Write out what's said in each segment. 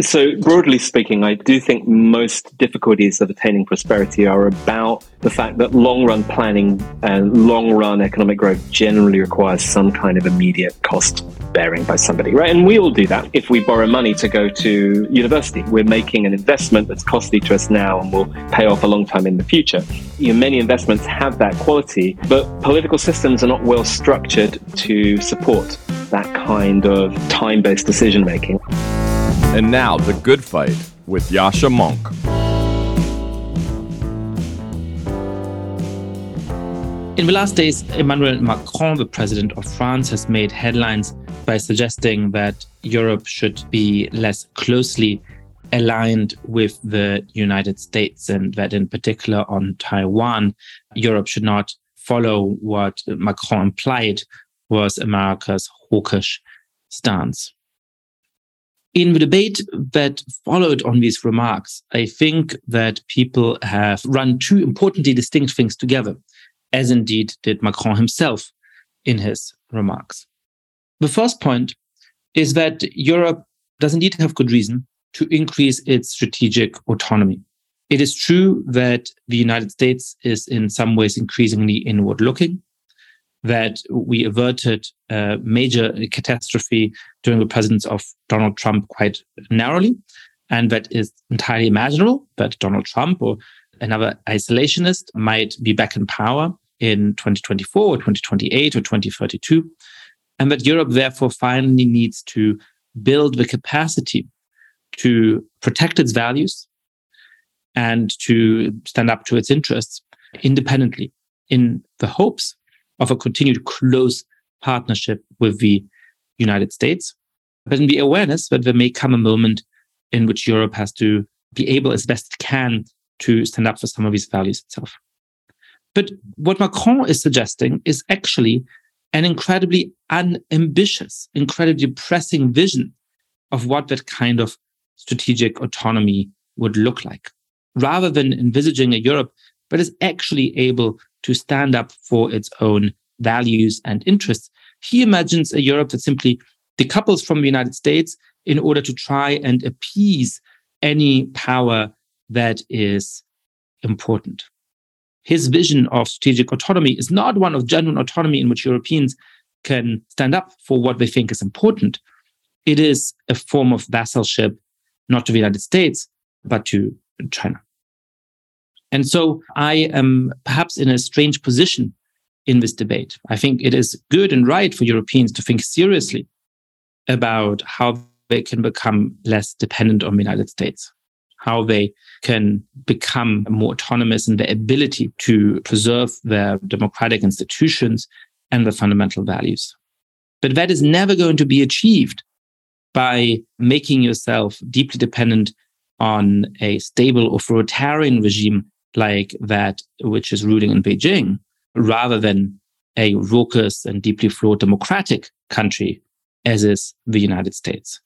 So, broadly speaking, I do think most difficulties of attaining prosperity are about the fact that long run planning and long run economic growth generally requires some kind of immediate cost bearing by somebody, right? And we all do that. If we borrow money to go to university, we're making an investment that's costly to us now and will pay off a long time in the future. You know, many investments have that quality, but political systems are not well structured to support that kind of time based decision making. And now, The Good Fight with Yascha Mounk. In the last days, Emmanuel Macron, the president of France, has made headlines by suggesting that Europe should be less closely aligned with the United States, and that in particular on Taiwan, Europe should not follow what Macron implied was America's hawkish stance. In the debate that followed on these remarks, I think that people have run two importantly distinct things together, as indeed did Macron himself in his remarks. The first point is that Europe does indeed have good reason to increase its strategic autonomy. It is true that the United States is in some ways increasingly inward looking that we averted a major catastrophe during the presidency of Donald Trump quite narrowly. And that is entirely imaginable that Donald Trump or another isolationist might be back in power in 2024 or 2028 or 2032. And that Europe therefore finally needs to build the capacity to protect its values and to stand up to its interests independently in the hopes of a continued close partnership with the United States, but in the awareness that there may come a moment in which Europe has to be able as best it can to stand up for some of these values itself. But what Macron is suggesting is actually an incredibly unambitious, incredibly depressing vision of what that kind of strategic autonomy would look like. Rather than envisaging a Europe that is actually able to stand up for its own values and interests. He imagines a Europe that simply decouples from the United States in order to try and appease any power that is important. His vision of strategic autonomy is not one of genuine autonomy in which Europeans can stand up for what they think is important. It is a form of vassalship, not to the United States, but to China. And so I am perhaps in a strange position in this debate. I think it is good and right for Europeans to think seriously about how they can become less dependent on the United States, how they can become more autonomous in their ability to preserve their democratic institutions and their fundamental values. But that is never going to be achieved by making yourself deeply dependent on a stable authoritarian regime like that which is ruling in Beijing, rather than a raucous and deeply flawed democratic country as is the United States.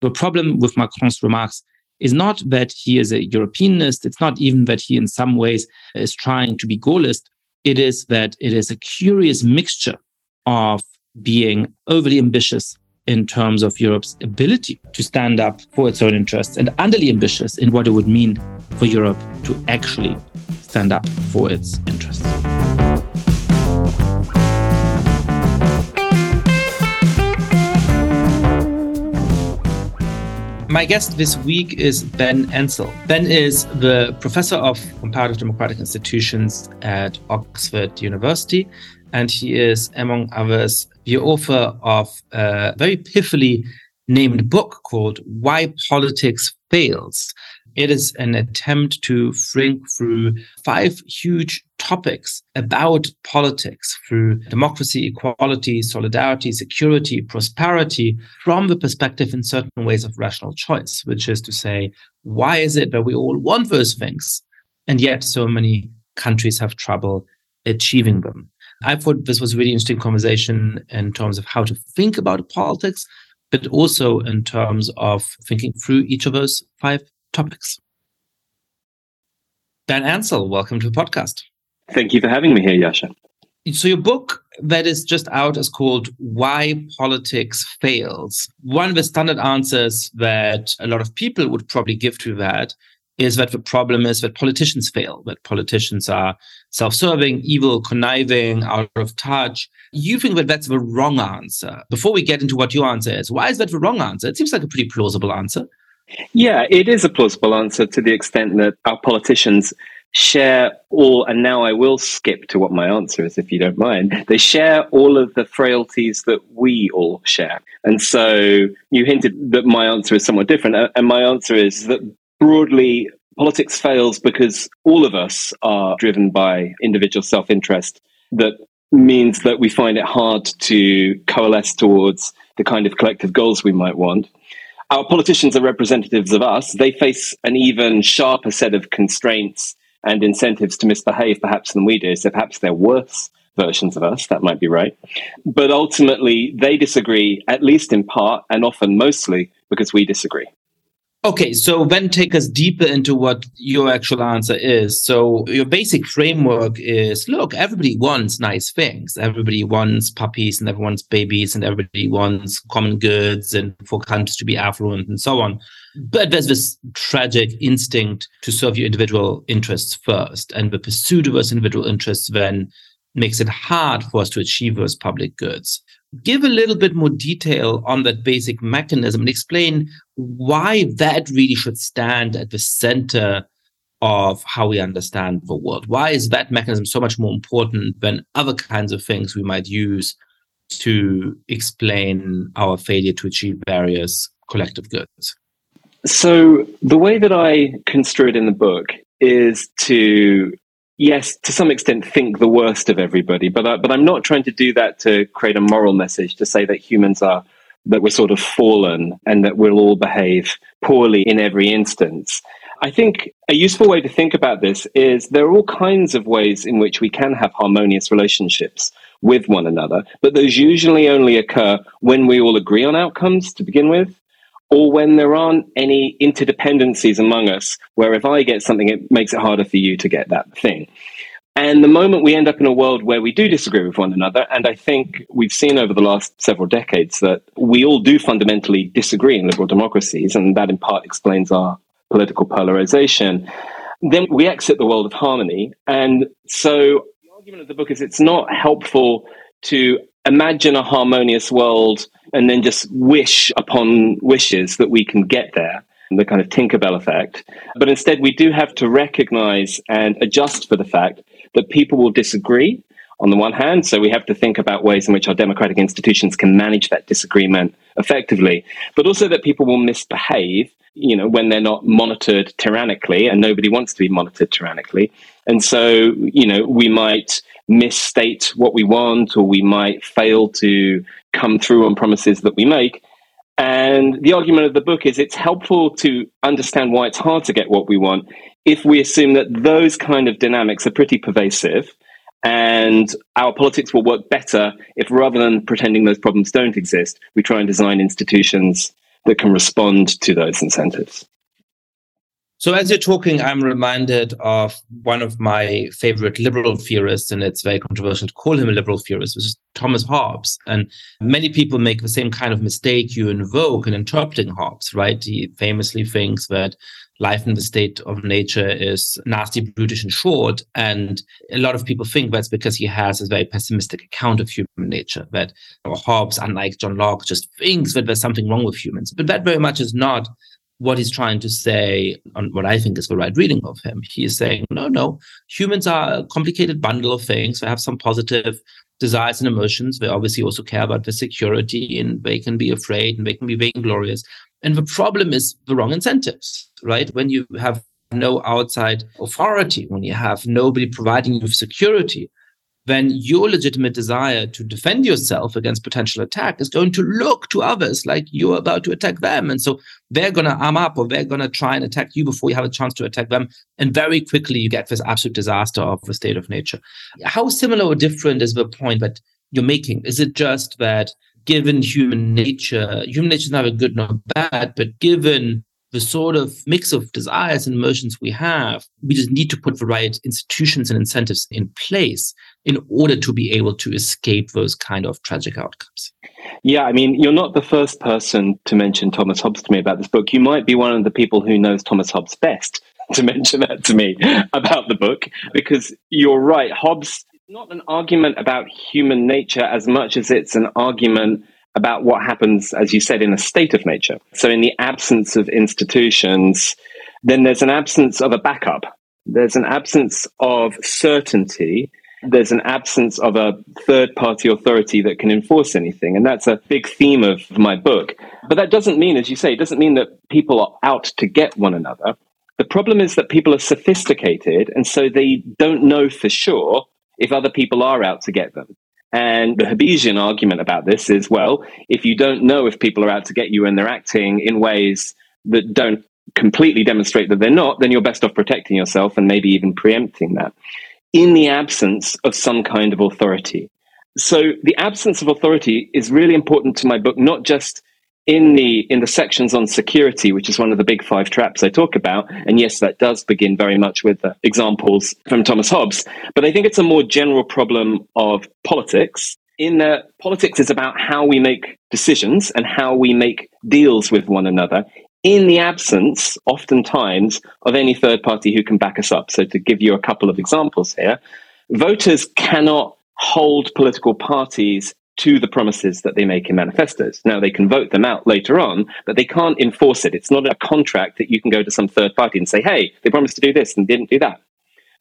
The problem with Macron's remarks is not that he is a Europeanist. It's not even that he, in some ways, is trying to be Gaullist. It is that it is a curious mixture of being overly ambitious in terms of Europe's ability to stand up for its own interests and underly ambitious in what it would mean for Europe to actually stand up for its interests. My guest this week is Ben Ansell. Ben is the professor of comparative democratic institutions at Oxford University, and he is, among others, the author of a very pithily named book called Why Politics Fails it is an attempt to think through five huge topics about politics through democracy, equality, solidarity, security, prosperity from the perspective in certain ways of rational choice, which is to say, why is it that we all want those things? And yet so many countries have trouble achieving them. I thought this was a really interesting conversation in terms of how to think about politics, but also in terms of thinking through each of those five topics. Ben Ansell, welcome to the podcast. Thank you for having me here, Yascha. So, your book that is just out is called Why Politics Fails. One of the standard answers that a lot of people would probably give to that is that the problem is that politicians fail, that politicians are self serving, evil, conniving, out of touch. You think that that's the wrong answer. Before we get into what your answer is, why is that the wrong answer? It seems like a pretty plausible answer. Yeah, it is a plausible answer to the extent that our politicians share all, and now I will skip to what my answer is, if you don't mind. They share all of the frailties that we all share. And so you hinted that my answer is somewhat different. Uh, and my answer is that broadly, politics fails because all of us are driven by individual self interest. That means that we find it hard to coalesce towards the kind of collective goals we might want. Our politicians are representatives of us. They face an even sharper set of constraints and incentives to misbehave, perhaps, than we do. So perhaps they're worse versions of us. That might be right. But ultimately, they disagree, at least in part, and often mostly because we disagree. Okay, so then take us deeper into what your actual answer is. So, your basic framework is look, everybody wants nice things. Everybody wants puppies and everyone wants babies and everybody wants common goods and for countries to be affluent and so on. But there's this tragic instinct to serve your individual interests first. And the pursuit of those individual interests then makes it hard for us to achieve those public goods give a little bit more detail on that basic mechanism and explain why that really should stand at the center of how we understand the world. Why is that mechanism so much more important than other kinds of things we might use to explain our failure to achieve various collective goods? So, the way that I construe it in the book is to yes, to some extent, think the worst of everybody. But I, but I'm not trying to do that to create a moral message to say that humans are that we're sort of fallen and that we'll all behave poorly in every instance. I think a useful way to think about this is there are all kinds of ways in which we can have harmonious relationships with one another, but those usually only occur when we all agree on outcomes to begin with or when there aren't any interdependencies among us, where if I get something, it makes it harder for you to get that thing. And the moment we end up in a world where we do disagree with one another, and I think we've seen over the last several decades that we all do fundamentally disagree in liberal democracies, and that in part explains our political polarization, then we exit the world of harmony. And so the argument of the book is it's not helpful to imagine a harmonious world and then just wish upon wishes that we can get there the kind of Tinkerbell effect. But instead, we do have to recognize and adjust for the fact that people will disagree on the one hand. So we have to think about ways in which our democratic institutions can manage that disagreement effectively, but also that people will misbehave, you know, when they're not monitored tyrannically, and nobody wants to be monitored tyrannically. And so, you know, we might misstate what we want, or we might fail to come through on promises that we make. And the argument of the book is it's helpful to understand why it's hard to get what we want if we assume that those kind of dynamics are pretty pervasive and our politics will work better if rather than pretending those problems don't exist, we try and design institutions that can respond to those incentives. So, as you're talking, I'm reminded of one of my favorite liberal theorists, and it's very controversial to call him a liberal theorist, which is Thomas Hobbes. And many people make the same kind of mistake you invoke in interpreting Hobbes, right? He famously thinks that life in the state of nature is nasty, brutish, and short. And a lot of people think that's because he has a very pessimistic account of human nature, that Hobbes, unlike John Locke, just thinks that there's something wrong with humans. But that very much is not what he's trying to say on what I think is the right reading of him. He is saying, no, no, humans are a complicated bundle of things. They have some positive desires and emotions. They obviously also care about the security and they can be afraid and they can be vainglorious. And the problem is the wrong incentives, right? When you have no outside authority, when you have nobody providing you with security, then your legitimate desire to defend yourself against potential attack is going to look to others like you're about to attack them. And so they're going to arm up or they're going to try and attack you before you have a chance to attack them. And very quickly, you get this absolute disaster of the state of nature. How similar or different is the point that you're making? Is it just that given human nature, human nature is neither good nor bad, but given the sort of mix of desires and emotions we have, we just need to put the right institutions and incentives in place in order to be able to escape those kind of tragic outcomes. Yeah, I mean, you're not the first person to mention Thomas Hobbes to me about this book. You might be one of the people who knows Thomas Hobbes best to mention that to me about the book, because you're right. Hobbes is not an argument about human nature as much as it's an argument about what happens, as you said, in a state of nature. So, in the absence of institutions, then there's an absence of a backup. There's an absence of certainty there's an absence of a third party authority that can enforce anything. And that's a big theme of my book. But that doesn't mean, as you say, it doesn't mean that people are out to get one another. The problem is that people are sophisticated, and so they don't know for sure if other people are out to get them. And the Hobbesian argument about this is well, if you don't know if people are out to get you and they're acting in ways that don't completely demonstrate that they're not, then you're best off protecting yourself and maybe even preempting that in the absence of some kind of authority. So the absence of authority is really important to my book, not just in the in the sections on security, which is one of the big five traps I talk about. And yes, that does begin very much with the examples from Thomas Hobbes. But I think it's a more general problem of politics. In that politics is about how we make decisions and how we make deals with one another in the absence, oftentimes, of any third party who can back us up. So, to give you a couple of examples here, voters cannot hold political parties to the promises that they make in manifestos. Now, they can vote them out later on, but they can't enforce it. It's not a contract that you can go to some third party and say, hey, they promised to do this and didn't do that.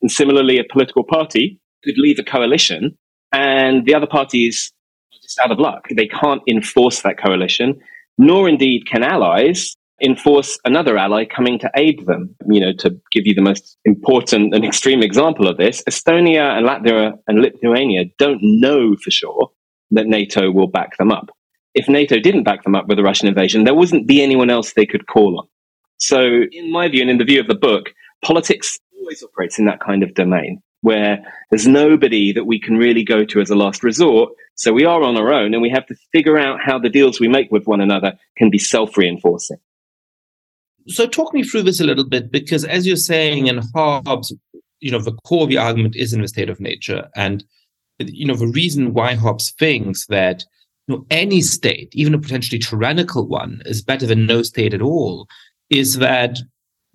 And similarly, a political party could leave a coalition and the other parties are just out of luck. They can't enforce that coalition, nor indeed can allies enforce another ally coming to aid them. You know, to give you the most important and extreme example of this, Estonia and Latvia and Lithuania don't know for sure that NATO will back them up. If NATO didn't back them up with the Russian invasion, there wouldn't be anyone else they could call on. So, in my view, and in the view of the book, politics always operates in that kind of domain where there's nobody that we can really go to as a last resort. So we are on our own and we have to figure out how the deals we make with one another can be self reinforcing. So talk me through this a little bit, because as you're saying in Hobbes, you know, the core of the argument is in the state of nature. And, you know, the reason why Hobbes thinks that you know, any state, even a potentially tyrannical one, is better than no state at all, is that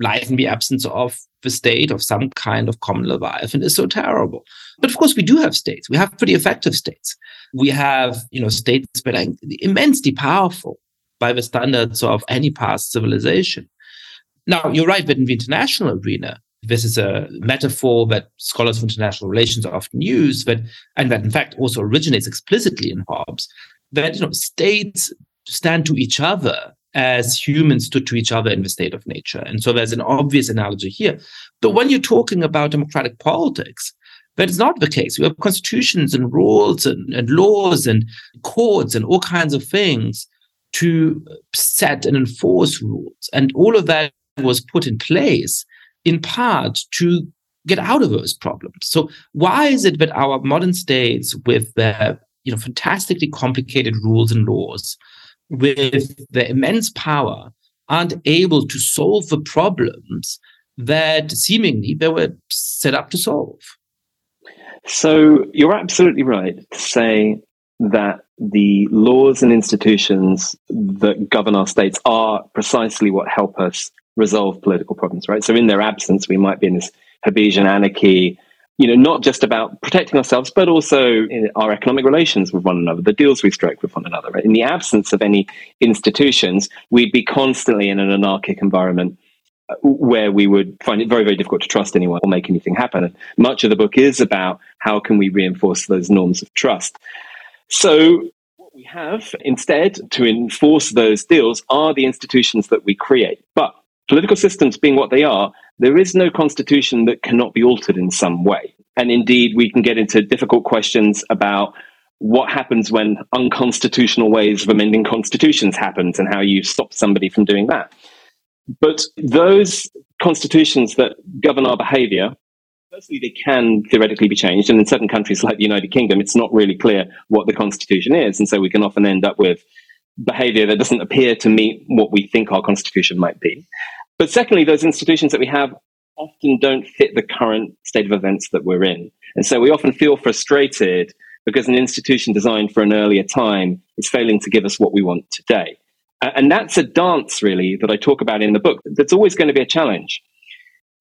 life in the absence of the state of some kind of common leviathan is so terrible. But of course, we do have states. We have pretty effective states. We have, you know, states that are immensely powerful by the standards of any past civilization. Now, you're right that in the international arena, this is a metaphor that scholars of international relations often use, that, and that in fact also originates explicitly in Hobbes, that you know, states stand to each other as humans stood to each other in the state of nature. And so there's an obvious analogy here. But when you're talking about democratic politics, that is not the case. We have constitutions and rules and, and laws and courts and all kinds of things to set and enforce rules. And all of that was put in place in part to get out of those problems. So why is it that our modern states with their you know fantastically complicated rules and laws with their immense power aren't able to solve the problems that seemingly they were set up to solve? So you're absolutely right to say that the laws and institutions that govern our states are precisely what help us resolve political problems, right? So in their absence, we might be in this Hobbesian anarchy, you know, not just about protecting ourselves, but also our economic relations with one another, the deals we strike with one another. Right? In the absence of any institutions, we'd be constantly in an anarchic environment uh, where we would find it very, very difficult to trust anyone or make anything happen. And much of the book is about how can we reinforce those norms of trust. So what we have instead to enforce those deals are the institutions that we create. But political systems being what they are, there is no constitution that cannot be altered in some way. And indeed, we can get into difficult questions about what happens when unconstitutional ways of amending constitutions happens and how you stop somebody from doing that. But those constitutions that govern our behavior, firstly, they can theoretically be changed. And in certain countries like the United Kingdom, it's not really clear what the constitution is. And so we can often end up with behavior that doesn't appear to meet what we think our constitution might be. But secondly, those institutions that we have often don't fit the current state of events that we're in. And so we often feel frustrated because an institution designed for an earlier time is failing to give us what we want today. And that's a dance, really, that I talk about in the book. That's always going to be a challenge.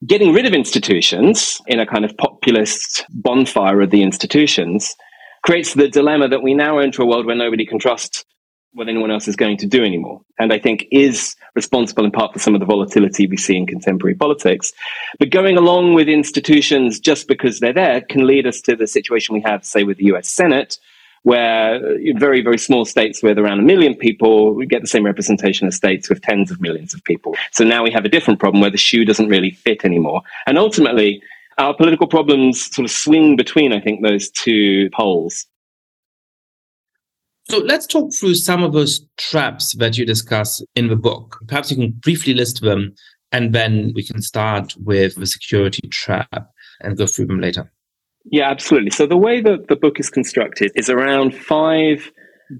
Getting rid of institutions in a kind of populist bonfire of the institutions creates the dilemma that we now enter a world where nobody can trust what anyone else is going to do anymore. And I think is responsible in part for some of the volatility we see in contemporary politics. But going along with institutions just because they're there can lead us to the situation we have, say, with the US Senate, where very, very small states with around a million people we get the same representation as states with tens of millions of people. So now we have a different problem where the shoe doesn't really fit anymore. And ultimately, our political problems sort of swing between, I think, those two poles. So let's talk through some of those traps that you discuss in the book. Perhaps you can briefly list them, and then we can start with the security trap and go through them later. Yeah, absolutely. So the way that the book is constructed is around five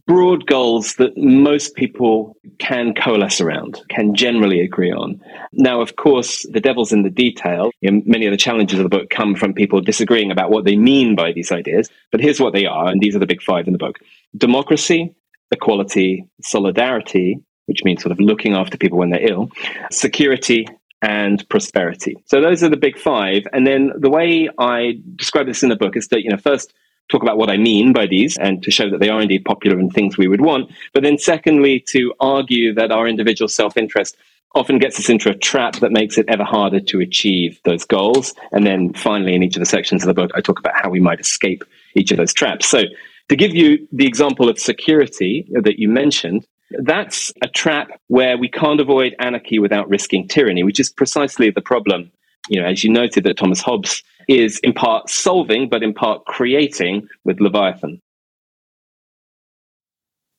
broad goals that most people can coalesce around, can generally agree on. Now, of course, the devil's in the detail. You know, many of the challenges of the book come from people disagreeing about what they mean by these ideas. But here's what they are, and these are the big five in the book democracy, equality, solidarity, which means sort of looking after people when they're ill, security, and prosperity. So those are the big five. And then the way I describe this in the book is that, you know, first talk about what I mean by these and to show that they are indeed popular and things we would want. But then secondly, to argue that our individual self-interest often gets us into a trap that makes it ever harder to achieve those goals. And then finally, in each of the sections of the book, I talk about how we might escape each of those traps. So to give you the example of security that you mentioned, that's a trap where we can't avoid anarchy without risking tyranny, which is precisely the problem. You know, as you noted, that Thomas Hobbes is in part solving, but in part creating with Leviathan.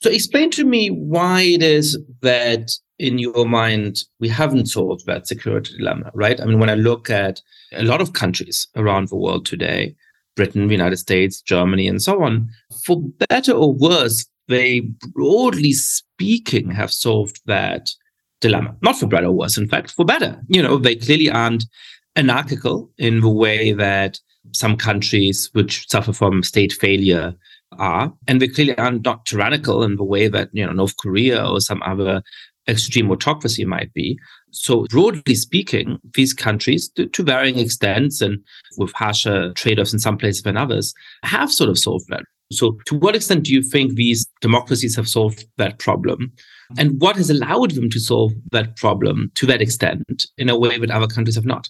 So, explain to me why it is that, in your mind, we haven't solved that security dilemma, right? I mean, when I look at a lot of countries around the world today, Britain, the United States, Germany, and so on. For better or worse, they broadly speaking have solved that dilemma. Not for better or worse, in fact, for better. You know, they clearly aren't anarchical in the way that some countries which suffer from state failure are. And they clearly are not tyrannical in the way that, you know, North Korea or some other extreme autocracy might be. So, broadly speaking, these countries, to, to varying extents and with harsher trade offs in some places than others, have sort of solved that. So, to what extent do you think these democracies have solved that problem? And what has allowed them to solve that problem to that extent in a way that other countries have not?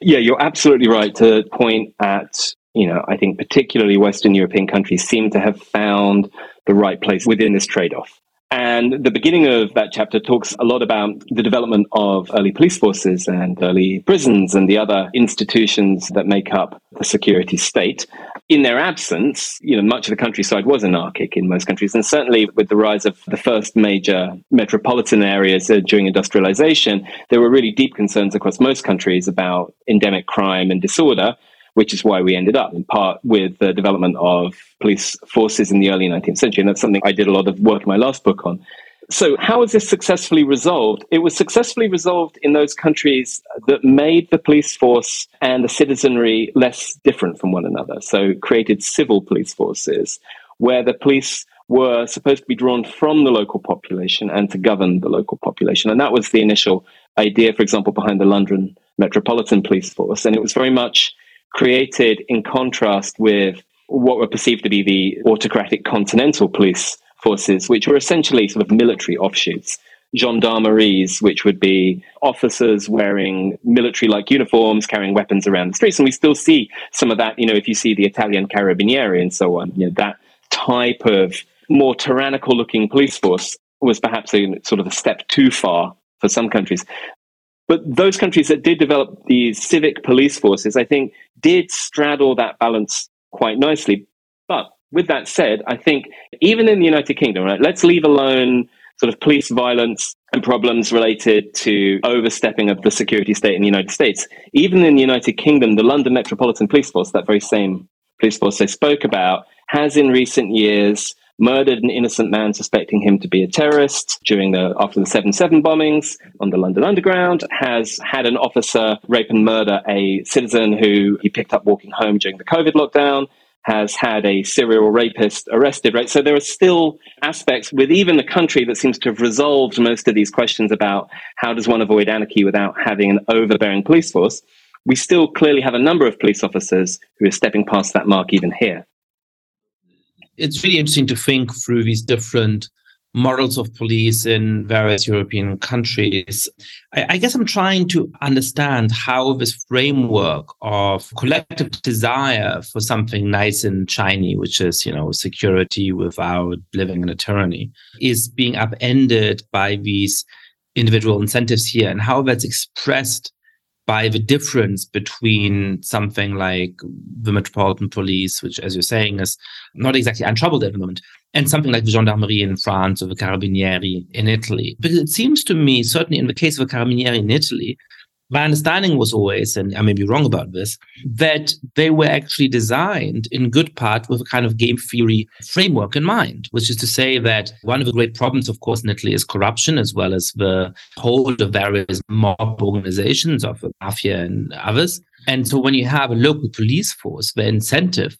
Yeah, you're absolutely right to point at, you know, I think particularly Western European countries seem to have found the right place within this trade off. And the beginning of that chapter talks a lot about the development of early police forces and early prisons and the other institutions that make up the security state. In their absence, you know, much of the countryside was anarchic in most countries. And certainly with the rise of the first major metropolitan areas uh, during industrialization, there were really deep concerns across most countries about endemic crime and disorder which is why we ended up in part with the development of police forces in the early 19th century. And that's something I did a lot of work in my last book on. So, how was this successfully resolved? It was successfully resolved in those countries that made the police force and the citizenry less different from one another. So, created civil police forces where the police were supposed to be drawn from the local population and to govern the local population. And that was the initial idea, for example, behind the London Metropolitan Police Force. And it was very much created in contrast with what were perceived to be the autocratic continental police forces, which were essentially sort of military offshoots. Gendarmeries, which would be officers wearing military like uniforms, carrying weapons around the streets. And we still see some of that, you know, if you see the Italian Carabinieri and so on, you know, that type of more tyrannical looking police force was perhaps a sort of a step too far for some countries. But those countries that did develop these civic police forces, I think, did straddle that balance quite nicely. But with that said, I think even in the United Kingdom, right, let's leave alone sort of police violence and problems related to overstepping of the security state in the United States. Even in the United Kingdom, the London Metropolitan Police Force, that very same police force I spoke about, has in recent years murdered an innocent man suspecting him to be a terrorist during the after the 7-7 bombings on the London Underground, has had an officer rape and murder a citizen who he picked up walking home during the COVID lockdown, has had a serial rapist arrested, right? So there are still aspects with even a country that seems to have resolved most of these questions about how does one avoid anarchy without having an overbearing police force. We still clearly have a number of police officers who are stepping past that mark even here. It's really interesting to think through these different models of police in various European countries. I, I, guess I'm trying to understand how this framework of collective desire for something nice and shiny, which is, you know, security without living in a tyranny, is being upended by these individual incentives here and how that's expressed by the difference between something like the Metropolitan Police, which, as you're saying, is not exactly untroubled at the moment, and something like the Gendarmerie in France or the Carabinieri in Italy. But it seems to me, certainly in the case of the Carabinieri in Italy, my understanding was always, and I may be wrong about this, that they were actually designed in good part with a kind of game theory framework in mind, which is to say that one of the great problems, of course, in Italy is corruption, as well as the hold of various mob organizations of mafia and others. And so when you have a local police force, the incentive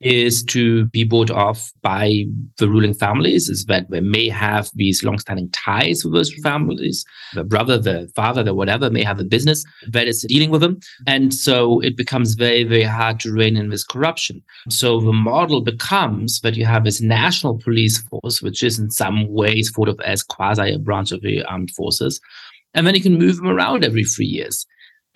is to be bought off by the ruling families, is that they may have these long-standing ties with those families. The brother, the father, the whatever may have a business that is dealing with them. And so it becomes very, very hard to rein in this corruption. So the model becomes that you have this national police force, which is in some ways thought of as quasi a branch of the armed forces. And then you can move them around every three years.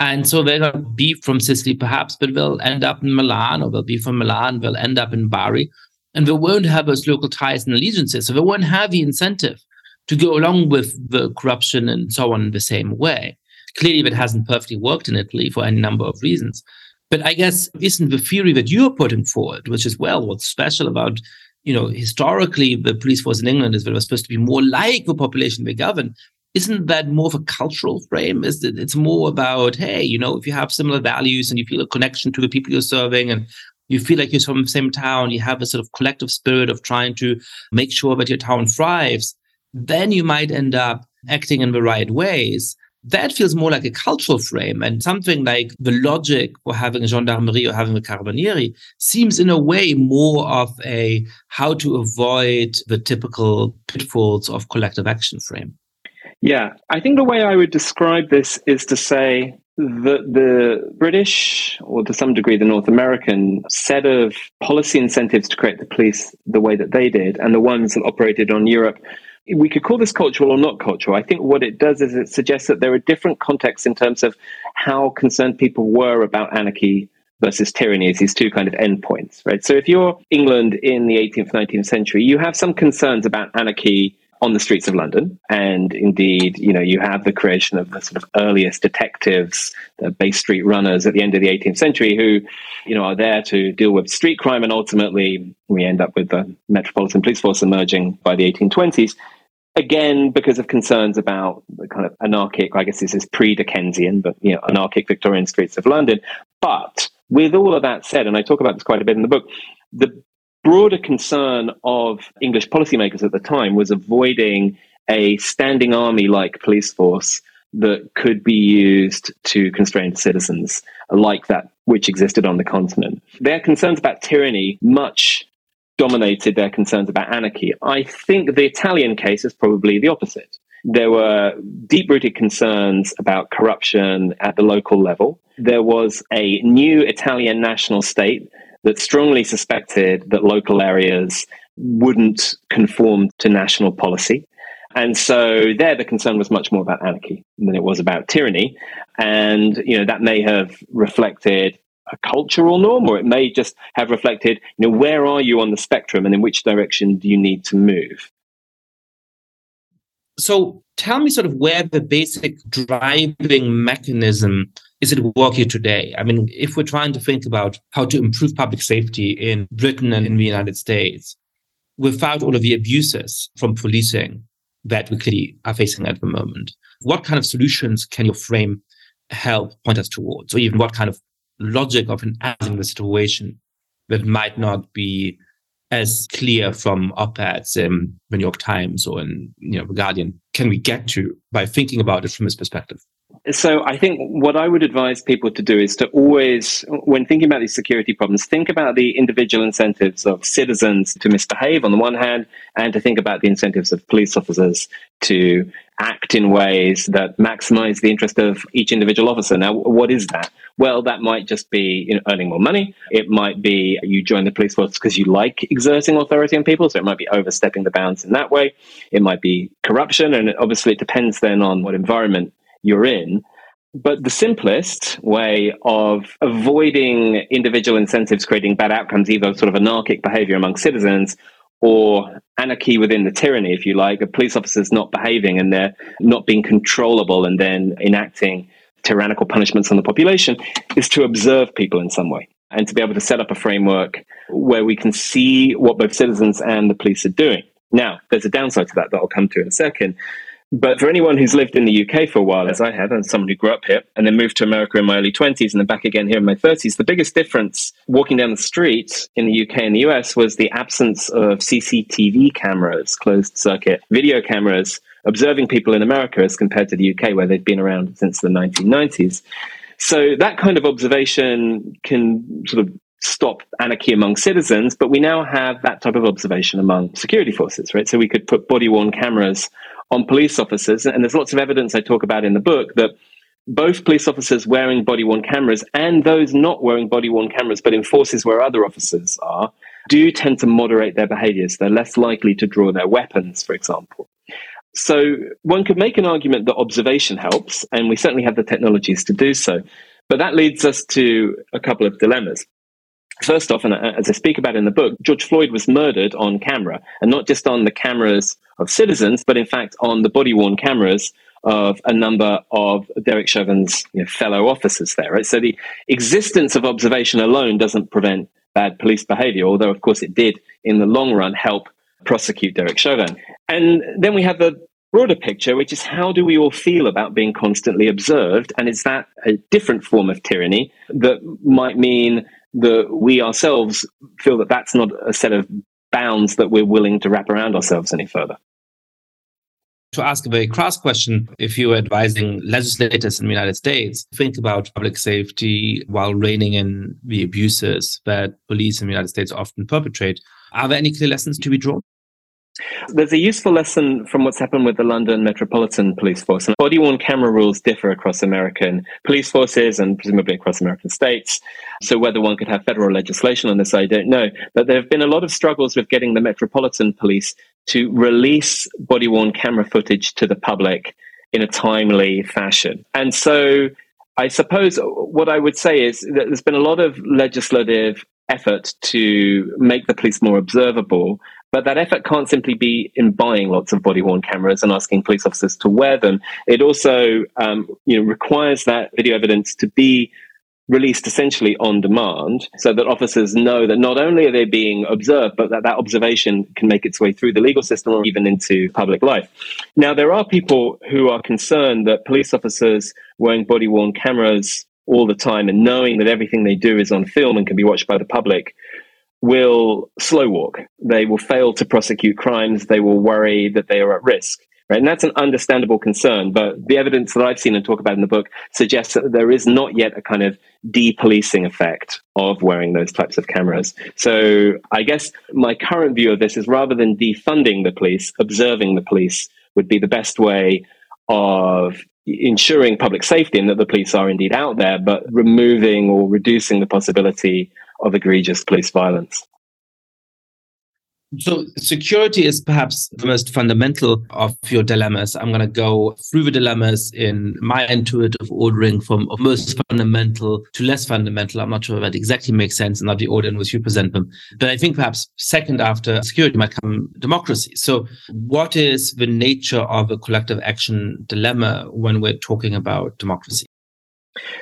And so they'll be from Sicily perhaps, but they'll end up in Milan or they'll be from Milan, they'll end up in Bari. And they won't have those local ties and allegiances. So they won't have the incentive to go along with the corruption and so on in the same way. Clearly, that hasn't perfectly worked in Italy for any number of reasons. But I guess isn't the theory that you're putting forward, which is well, what's special about, you know, historically the police force in England is that it was supposed to be more like the population they govern isn't that more of a cultural frame? Is that it's more about, hey, you know, if you have similar values and you feel a connection to the people you're serving and you feel like you're from the same town, you have a sort of collective spirit of trying to make sure that your town thrives, then you might end up acting in the right ways. That feels more like a cultural frame and something like the logic for having a gendarmerie or having a carabinieri seems in a way more of a how to avoid the typical pitfalls of collective action frame. Yeah, I think the way I would describe this is to say that the British, or to some degree the North American, set of policy incentives to create the police the way that they did, and the ones that operated on Europe. We could call this cultural or not cultural. I think what it does is it suggests that there are different contexts in terms of how concerned people were about anarchy versus tyranny as these two kind of endpoints, right? So if you're England in the 18th, 19th century, you have some concerns about anarchy on the streets of London. And indeed, you know, you have the creation of the sort of earliest detectives, the Bow Street runners at the end of the 18th century who, you know, are there to deal with street crime. And ultimately, we end up with the Metropolitan Police Force emerging by the 1820s. Again, because of concerns about the kind of anarchic, I guess this is pre Dickensian, but, you know, anarchic Victorian streets of London. But with all of that said, and I talk about this quite a bit in the book, the broader concern of English policymakers at the time was avoiding a standing army like police force that could be used to constrain citizens like that which existed on the continent. Their concerns about tyranny much dominated their concerns about anarchy. I think the Italian case is probably the opposite. There were deep rooted concerns about corruption at the local level. There was a new Italian national state that strongly suspected that local areas wouldn't conform to national policy. And so there, the concern was much more about anarchy than it was about tyranny. And, you know, that may have reflected a cultural norm, or it may just have reflected, you know, where are you on the spectrum and in which direction do you need to move? So tell me sort of where the basic driving mechanism is it work here today. I mean, if we're trying to think about how to improve public safety in Britain and in the United States without all of the abuses from policing that we clearly are facing at the moment, what kind of solutions can your frame help point us towards? Or even what kind of logic of analyzing the situation that might not be as clear from op-eds in the New York Times or in you know the Guardian can we get to by thinking about it from this perspective? So I think what I would advise people to do is to always, when thinking about these security problems, think about the individual incentives of citizens to misbehave on the one hand, and to think about the incentives of police officers to act in ways that maximize the interest of each individual officer. Now, what is that? Well, that might just be you know, earning more money. It might be you join the police force because you like exerting authority on people. So it might be overstepping the bounds in that way. It might be corruption. And obviously, it depends then on what environment you're in. But the simplest way of avoiding individual incentives creating bad outcomes, either sort of anarchic behavior among citizens or anarchy within the tyranny, if you like, of police officers not behaving and they're not being controllable and then enacting tyrannical punishments on the population, is to observe people in some way and to be able to set up a framework where we can see what both citizens and the police are doing. Now, there's a downside to that that I'll come to in a second. But for anyone who's lived in the UK for a while, as I have, and someone who grew up here and then moved to America in my early 20s and then back again here in my 30s, the biggest difference walking down the street in the UK and the US was the absence of CCTV cameras, closed circuit video cameras, observing people in America as compared to the UK, where they've been around since the 1990s. So that kind of observation can sort of stop anarchy among citizens, but we now have that type of observation among security forces, right? So we could put body worn cameras on police officers. And there's lots of evidence I talk about in the book that both police officers wearing body worn cameras and those not wearing body worn cameras, but in forces where other officers are, do tend to moderate their behaviors. They're less likely to draw their weapons, for example. So one could make an argument that observation helps, and we certainly have the technologies to do so. But that leads us to a couple of dilemmas. First off, and uh, as I speak about in the book, George Floyd was murdered on camera, and not just on the cameras of citizens, but in fact on the body worn cameras of a number of Derek Chauvin's you know, fellow officers there. Right? So the existence of observation alone doesn't prevent bad police behavior, although, of course, it did in the long run help prosecute Derek Chauvin. And then we have the broader picture, which is how do we all feel about being constantly observed? And is that a different form of tyranny that might mean that we ourselves feel that that's not a set of bounds that we're willing to wrap around ourselves any further. To ask a very crass question, if you were advising legislators in the United States, think about public safety while reining in the abuses that police in the United States often perpetrate, are there any clear lessons to be drawn? There's a useful lesson from what's happened with the London Metropolitan Police Force. And body worn camera rules differ across American police forces and presumably across American states. So, whether one could have federal legislation on this, I don't know. But there have been a lot of struggles with getting the Metropolitan Police to release body worn camera footage to the public in a timely fashion. And so, I suppose what I would say is that there's been a lot of legislative effort to make the police more observable. But that effort can't simply be in buying lots of body worn cameras and asking police officers to wear them. It also um, you know, requires that video evidence to be released essentially on demand so that officers know that not only are they being observed, but that that observation can make its way through the legal system or even into public life. Now, there are people who are concerned that police officers wearing body worn cameras all the time and knowing that everything they do is on film and can be watched by the public will slow walk. They will fail to prosecute crimes. They will worry that they are at risk. Right? And that's an understandable concern. But the evidence that I've seen and talk about in the book suggests that there is not yet a kind of de-policing effect of wearing those types of cameras. So I guess my current view of this is rather than defunding the police, observing the police would be the best way of ensuring public safety and that the police are indeed out there, but removing or reducing the possibility of egregious police violence. So, security is perhaps the most fundamental of your dilemmas. I'm going to go through the dilemmas in my intuitive ordering from most fundamental to less fundamental. I'm not sure that exactly makes sense and that the order in which you present them. But I think perhaps second after security might come democracy. So, what is the nature of a collective action dilemma when we're talking about democracy?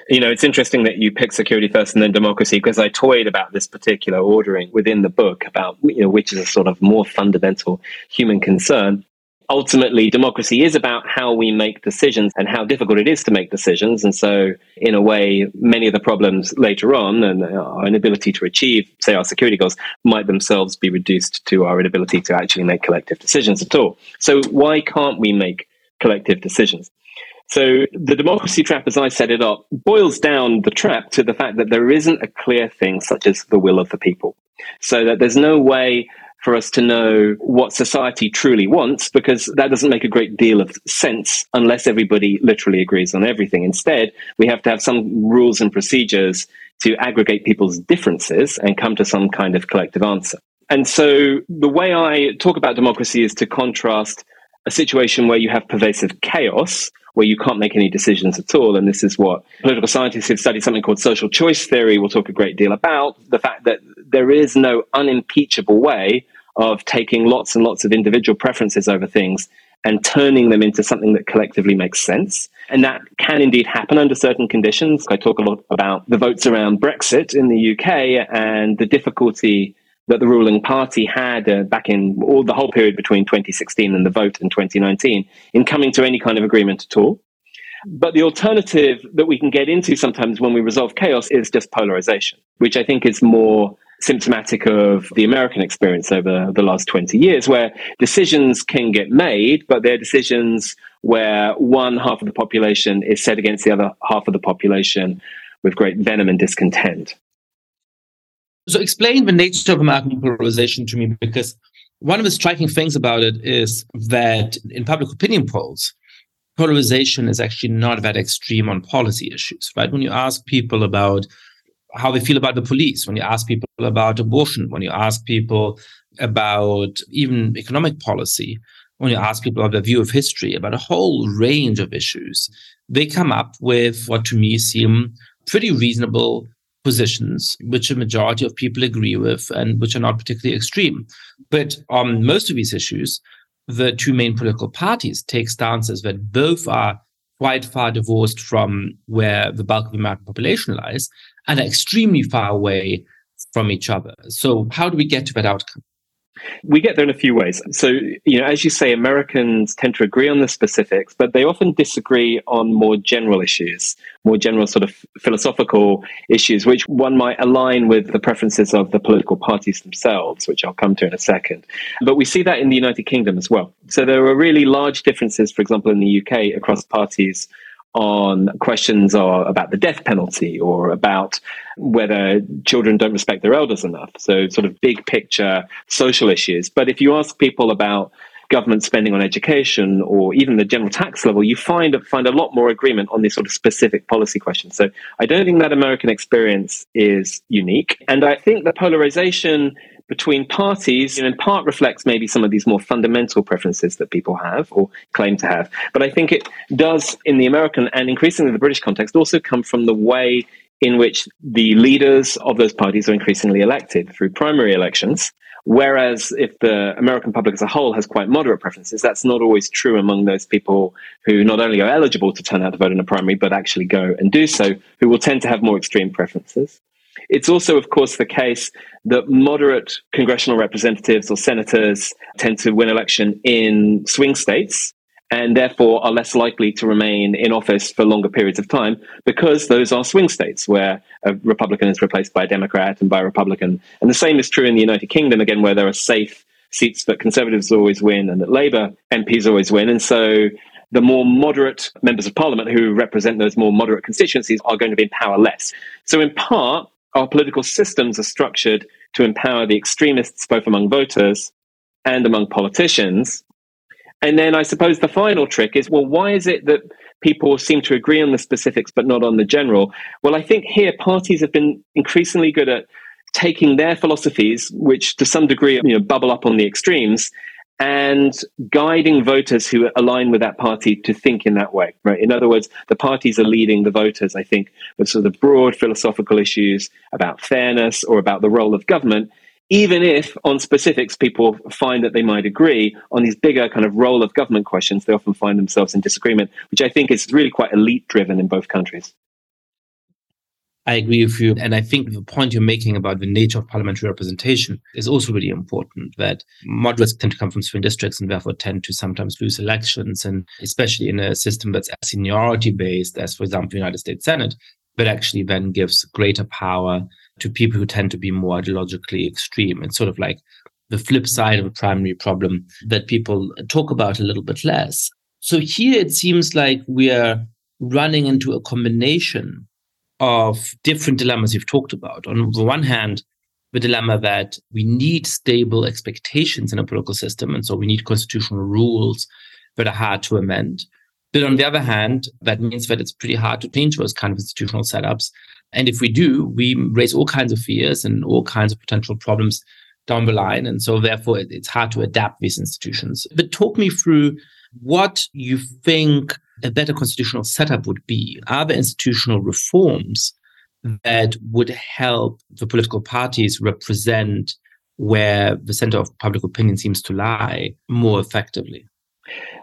You know, it's interesting that you pick security first and then democracy because I toyed about this particular ordering within the book about you know which is a sort of more fundamental human concern. ultimately democracy is about how we make decisions and how difficult it is to make decisions. And so, in a way, many of the problems later on and our inability to achieve, say, our security goals might themselves be reduced to our inability to actually make collective decisions at all. So, why can't we make collective decisions? So the democracy trap, as I set it up, boils down the trap to the fact that there isn't a clear thing such as the will of the people. So that there's no way for us to know what society truly wants because that doesn't make a great deal of sense unless everybody literally agrees on everything. Instead, we have to have some rules and procedures to aggregate people's differences and come to some kind of collective answer. And so the way I talk about democracy is to contrast a situation where you have pervasive chaos where you can't make any decisions at all. And this is what political scientists who've studied something called social choice theory will talk a great deal about the fact that there is no unimpeachable way of taking lots and lots of individual preferences over things and turning them into something that collectively makes sense. And that can indeed happen under certain conditions. I talk a lot about the votes around Brexit in the UK and the difficulty that the ruling party had uh, back in all the whole period between 2016 and the vote in 2019 in coming to any kind of agreement at all. But the alternative that we can get into sometimes when we resolve chaos is just polarization, which I think is more symptomatic of the American experience over the last 20 years, where decisions can get made, but they're decisions where one half of the population is set against the other half of the population with great venom and discontent. So explain the nature of American polarization to me, because one of the striking things about it is that in public opinion polls, polarization is actually not that extreme on policy issues, right? When you ask people about how they feel about the police, when you ask people about abortion, when you ask people about even economic policy, when you ask people about their view of history, about a whole range of issues, they come up with what to me seem pretty reasonable positions, which a majority of people agree with and which are not particularly extreme. But on most of these issues, the two main political parties take stances that both are quite far divorced from where the bulk of the American population lies and are extremely far away from each other. So, how do we get to that outcome? We get there in a few ways. So, you know, as you say, Americans tend to agree on the specifics, but they often disagree on more general issues, more general sort of philosophical issues, which one might align with the preferences of the political parties themselves, which I'll come to in a second. But we see that in the United Kingdom as well. So there are really large differences, for example, in the UK across parties on questions or about the death penalty or about whether children don't respect their elders enough. So, sort of big picture social issues. But if you ask people about government spending on education or even the general tax level, you find find a lot more agreement on these sort of specific policy questions. So I don't think that American experience is unique. And I think the polarization between parties in part reflects maybe some of these more fundamental preferences that people have or claim to have. But I think it does, in the American and increasingly the British context, also come from the way in which the leaders of those parties are increasingly elected through primary elections. Whereas if the American public as a whole has quite moderate preferences, that's not always true among those people who not only are eligible to turn out to vote in a primary, but actually go and do so, who will tend to have more extreme preferences. It's also, of course, the case that moderate congressional representatives or senators tend to win election in swing states and therefore are less likely to remain in office for longer periods of time because those are swing states where a Republican is replaced by a Democrat and by a Republican. And the same is true in the United Kingdom, again, where there are safe seats that Conservatives always win and that Labour MPs always win. And so the more moderate members of parliament who represent those more moderate constituencies are going to be in power less. So, in part, our political systems are structured to empower the extremists both among voters and among politicians. And then I suppose the final trick is well, why is it that people seem to agree on the specifics but not on the general? Well, I think here parties have been increasingly good at taking their philosophies, which to some degree you know, bubble up on the extremes, and guiding voters who align with that party to think in that way. Right. In other words, the parties are leading the voters, I think, with sort of broad philosophical issues about fairness or about the role of government. Even if on specifics people find that they might agree on these bigger kind of role of government questions, they often find themselves in disagreement, which I think is really quite elite driven in both countries. I agree with you. And I think the point you're making about the nature of parliamentary representation is also really important that moderates tend to come from swing districts and therefore tend to sometimes lose elections. And especially in a system that's seniority based, as for example, the United States Senate, that actually then gives greater power to people who tend to be more ideologically extreme. It's sort of like the flip side of a primary problem that people talk about a little bit less. So here it seems like we are running into a combination of different dilemmas you've talked about. On the one hand, the dilemma that we need stable expectations in a political system. And so we need constitutional rules that are hard to amend. But on the other hand, that means that it's pretty hard to change those kind of institutional setups. And if we do, we raise all kinds of fears and all kinds of potential problems down the line. And so therefore it's hard to adapt these institutions. But talk me through what you think a better constitutional setup would be. Are there institutional reforms that would help the political parties represent where the center of public opinion seems to lie more effectively?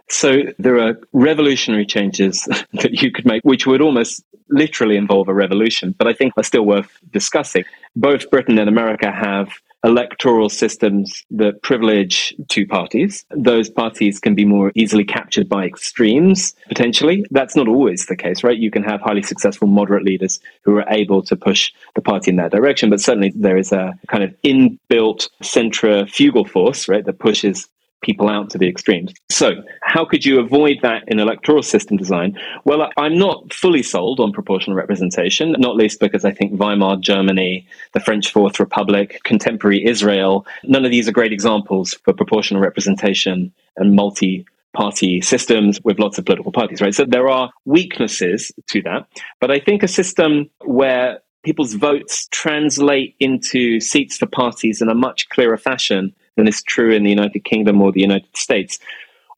So there are revolutionary changes that you could make, which would almost literally involve a revolution, but I think are still worth discussing. Both Britain and America have electoral systems that privilege two parties. Those parties can be more easily captured by extremes, potentially. That's not always the case, right? You can have highly successful moderate leaders who are able to push the party in that direction, but certainly there is a kind of inbuilt centrifugal force, right, that pushes people out to the extremes. So, how could you avoid that in electoral system design? Well, I'm not fully sold on proportional representation, not least because I think Weimar Germany, the French Fourth Republic, contemporary Israel, none of these are great examples for proportional representation and multi party systems with lots of political parties, right? So there are weaknesses to that. But I think a system where people's votes translate into seats for parties in a much clearer fashion than is true in the United Kingdom or the United States,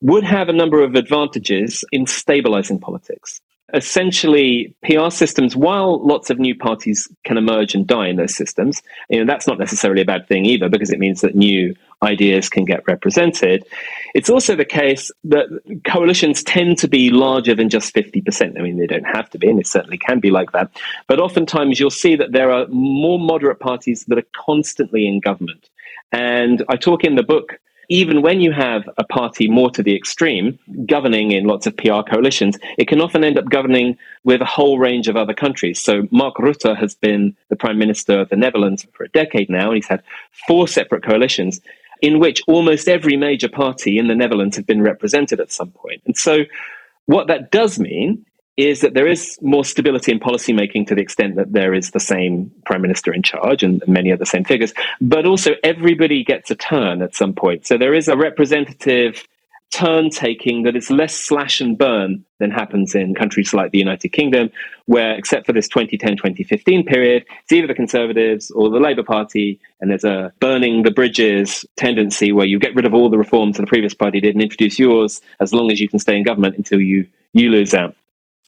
would have a number of advantages in stabilizing politics. Essentially, PR systems, while lots of new parties can emerge and die in those systems, you know, that's not necessarily a bad thing either because it means that new ideas can get represented. It's also the case that coalitions tend to be larger than just 50%. I mean, they don't have to be, and it certainly can be like that. But oftentimes you'll see that there are more moderate parties that are constantly in government. And I talk in the book, even when you have a party more to the extreme governing in lots of PR coalitions, it can often end up governing with a whole range of other countries. So Mark Rutte has been the prime minister of the Netherlands for a decade now, and he's had four separate coalitions in which almost every major party in the Netherlands have been represented at some point. And so what that does mean is that there is more stability in policymaking to the extent that there is the same prime minister in charge and many of the same figures, but also everybody gets a turn at some point. So there is a representative turn taking that is less slash and burn than happens in countries like the United Kingdom, where, except for this 2010 2015 period, it's either the Conservatives or the Labour Party, and there's a burning the bridges tendency where you get rid of all the reforms that the previous party did and introduce yours as long as you can stay in government until you, you lose out.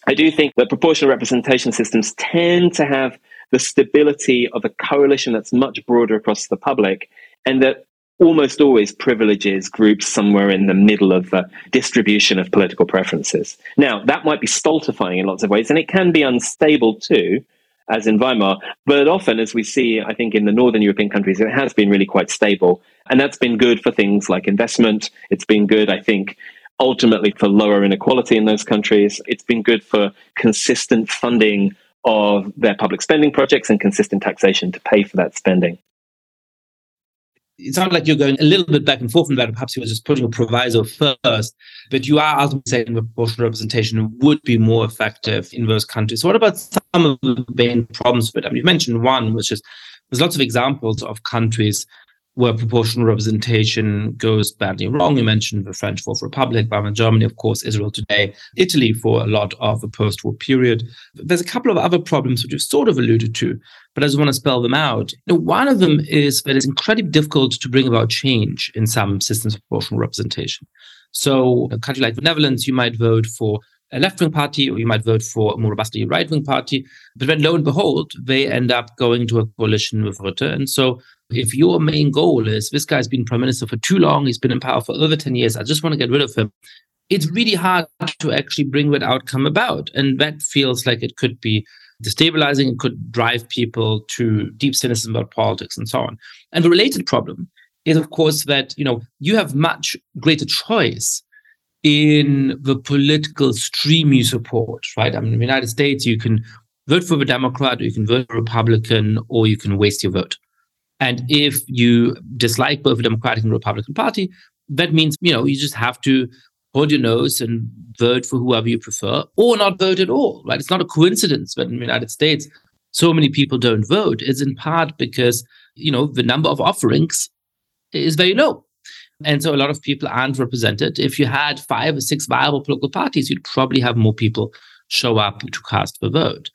I do think that proportional representation systems tend to have the stability of a coalition that's much broader across the public and that almost always privileges groups somewhere in the middle of the distribution of political preferences. Now, that might be stultifying in lots of ways, and it can be unstable too, as in Weimar, but often, as we see, I think in the Northern European countries, it has been really quite stable. And that's been good for things like investment. It's been good, I think, ultimately for lower inequality in those countries. It's been good for consistent funding of their public spending projects and consistent taxation to pay for that spending. It sounds like you're going a little bit back and forth from that. Perhaps you were just putting a proviso first, but you are ultimately saying proportional representation would be more effective in those countries. What about some of the main problems with it? I mean, you mentioned one, which is there's lots of examples of countries where proportional representation goes badly wrong. You mentioned the French Fourth Republic, Weimar Germany, of course, Israel today, Italy for a lot of the post war period. There's a couple of other problems which you've sort of alluded to, but I just want to spell them out. Know, one of them is that it's incredibly difficult to bring about change in some systems of proportional representation. So, a country like the Netherlands, you might vote for a left wing party, or you might vote for a more robustly right wing party. But then lo and behold, they end up going to a coalition with Rutte. And so if your main goal is this guy's been prime minister for too long, he's been in power for over 10 years, I just want to get rid of him, it's really hard to actually bring that outcome about. And that feels like it could be destabilizing. It could drive people to deep cynicism about politics and so on. And the related problem is, of course, that you know you have much greater choice in the political stream you support, right? I mean, in the United States, you can vote for the Democrat, or you can vote for Republican, or you can waste your vote. And if you dislike both the Democratic and Republican Party, that means you know you just have to hold your nose and vote for whoever you prefer, or not vote at all. Right? It's not a coincidence that in the United States so many people don't vote. It's in part because you know the number of offerings is very low. And so a lot of people aren't represented. If you had five or six viable political parties, you'd probably have more people show up to cast the vote.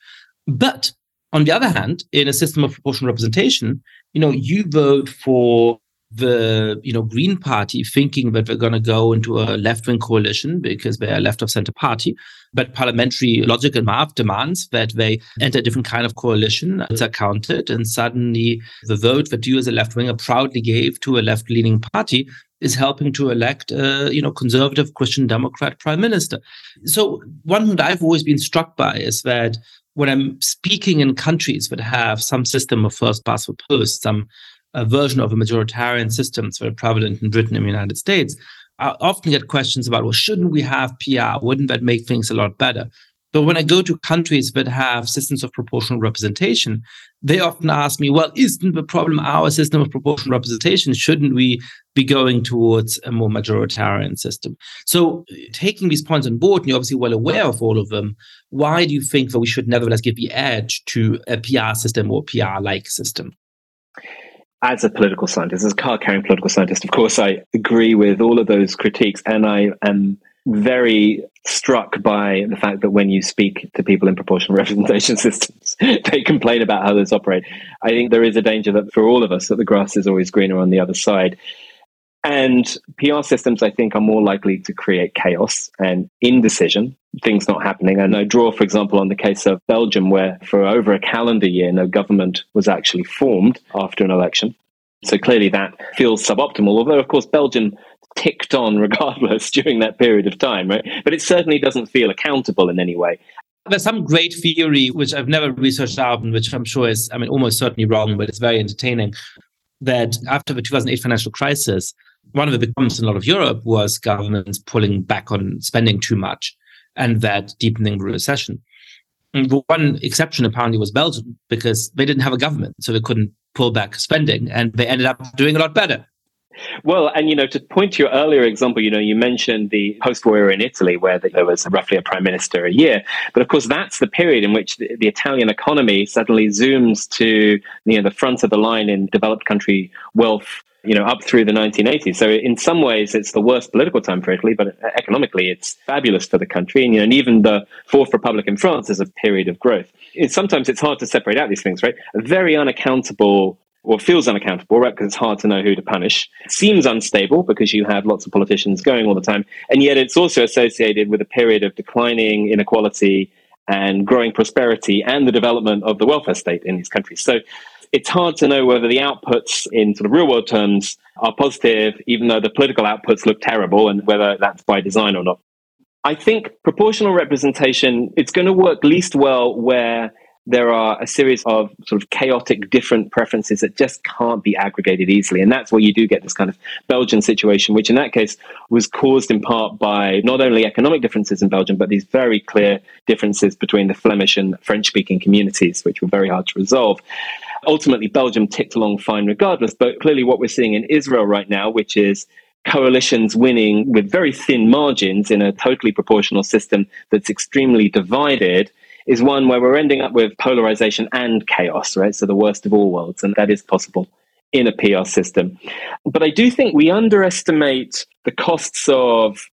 But on the other hand, in a system of proportional representation, you know, you vote for the you know Green Party thinking that they're going to go into a left wing coalition because they're a left of center party, but parliamentary logic and math demands that they enter a different kind of coalition. It's accounted, and suddenly the vote that you as a left winger proudly gave to a left leaning party is helping to elect a you know conservative Christian Democrat prime minister. So one thing that I've always been struck by is that when I'm speaking in countries that have some system of first past the post, some a version of a majoritarian system that's very prevalent in Britain and the United States, I often get questions about, well, shouldn't we have PR? Wouldn't that make things a lot better? But when I go to countries that have systems of proportional representation, they often ask me, well, isn't the problem our system of proportional representation? Shouldn't we be going towards a more majoritarian system? So, taking these points on board, and you're obviously well aware of all of them, why do you think that we should nevertheless give the edge to a PR system or PR like system? As a political scientist, as a card carrying political scientist, of course, I agree with all of those critiques. And I am very struck by the fact that when you speak to people in proportional representation systems, they complain about how those operate. I think there is a danger that for all of us, that the grass is always greener on the other side. And PR systems, I think, are more likely to create chaos and indecision, things not happening. And I draw, for example, on the case of Belgium, where for over a calendar year, no government was actually formed after an election. So clearly that feels suboptimal, although, of course, Belgium ticked on regardless during that period of time, right? But it certainly doesn't feel accountable in any way. There's some great theory, which I've never researched out, and which I'm sure is, I mean, almost certainly wrong, but it's very entertaining, that after the 2008 financial crisis, one of the big problems in a lot of Europe was governments pulling back on spending too much and that deepening recession. One exception apparently was Belgium because they didn't have a government, so they couldn't pull back spending and they ended up doing a lot better. Well, and you know, to point to your earlier example, you know, you mentioned the post-war era in Italy, where there was roughly a prime minister a year. But of course, that's the period in which the, the, Italian economy suddenly zooms to you know the front of the line in developed country wealth you know, up through the 1980s. So in some ways, it's the worst political time for Italy, but uh, economically, it's fabulous for the country. And, you know, and even the Fourth Republic in France is a period of growth. Sometimes it's hard to separate out these things, right? A very unaccountable or feels unaccountable, right? Because it's hard to know who to punish. Seems unstable because you have lots of politicians going all the time. And yet it's also associated with a period of declining inequality and growing prosperity and the development of the welfare state in these countries. So it's hard to know whether the outputs in sort of real world terms are positive, even though the political outputs look terrible, and whether that's by design or not. I think proportional representation it's going to work least well where there are a series of sort of chaotic different preferences that just can't be aggregated easily. And that's where you do get this kind of Belgian situation, which in that case was caused in part by not only economic differences in Belgium, but these very clear differences between the Flemish and French speaking communities, which were very hard to resolve. Ultimately, Belgium ticked along fine regardless. But clearly, what we're seeing in Israel right now, which is coalitions winning with very thin margins in a totally proportional system that's extremely divided is one where we're ending up with polarization and chaos, right? So the worst of all worlds, and that is possible in a PR system. But I do think we underestimate the costs of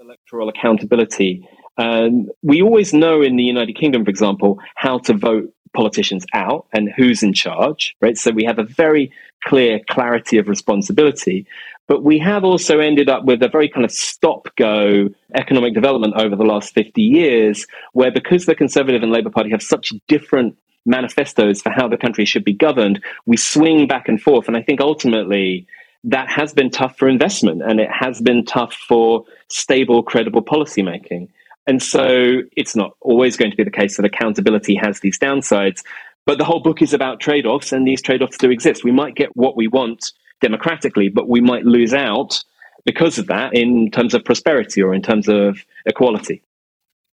electoral accountability. Um, we always know in the United Kingdom, for example, how to vote politicians out and who's in charge, right? So we have a very clear clarity of responsibility. But we have also ended up with a very kind of stop go economic development over the last 50 years, where because the Conservative and Labour Party have such different manifestos for how the country should be governed, we swing back and forth. And I think ultimately, that has been tough for investment and it has been tough for stable, credible policymaking. And so it's not always going to be the case that accountability has these downsides. But the whole book is about trade offs, and these trade offs do exist. We might get what we want democratically, but we might lose out because of that in terms of prosperity or in terms of equality.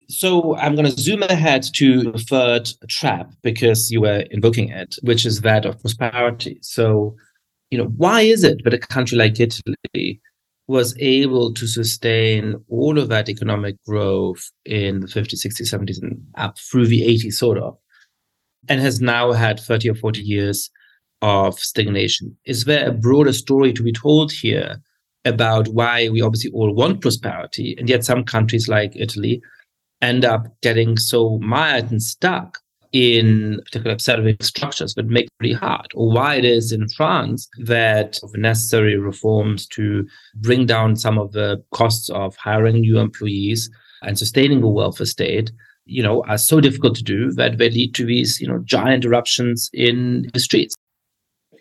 So I'm going to zoom ahead to the third trap because you were invoking it, which is that of prosperity. So, you know, why is it that a country like Italy was able to sustain all of that economic growth in the 50s, 60s, 70s, and up through the 80s, sort of, and has now had 30 or 40 years of stagnation? Is there a broader story to be told here about why we obviously all want prosperity, and yet some countries like Italy end up getting so mired and stuck in particular set structures that make it really hard, or why it is in France that the necessary reforms to bring down some of the costs of hiring new employees and sustaining a welfare state, you know, are so difficult to do that they lead to these, you know, giant eruptions in the streets.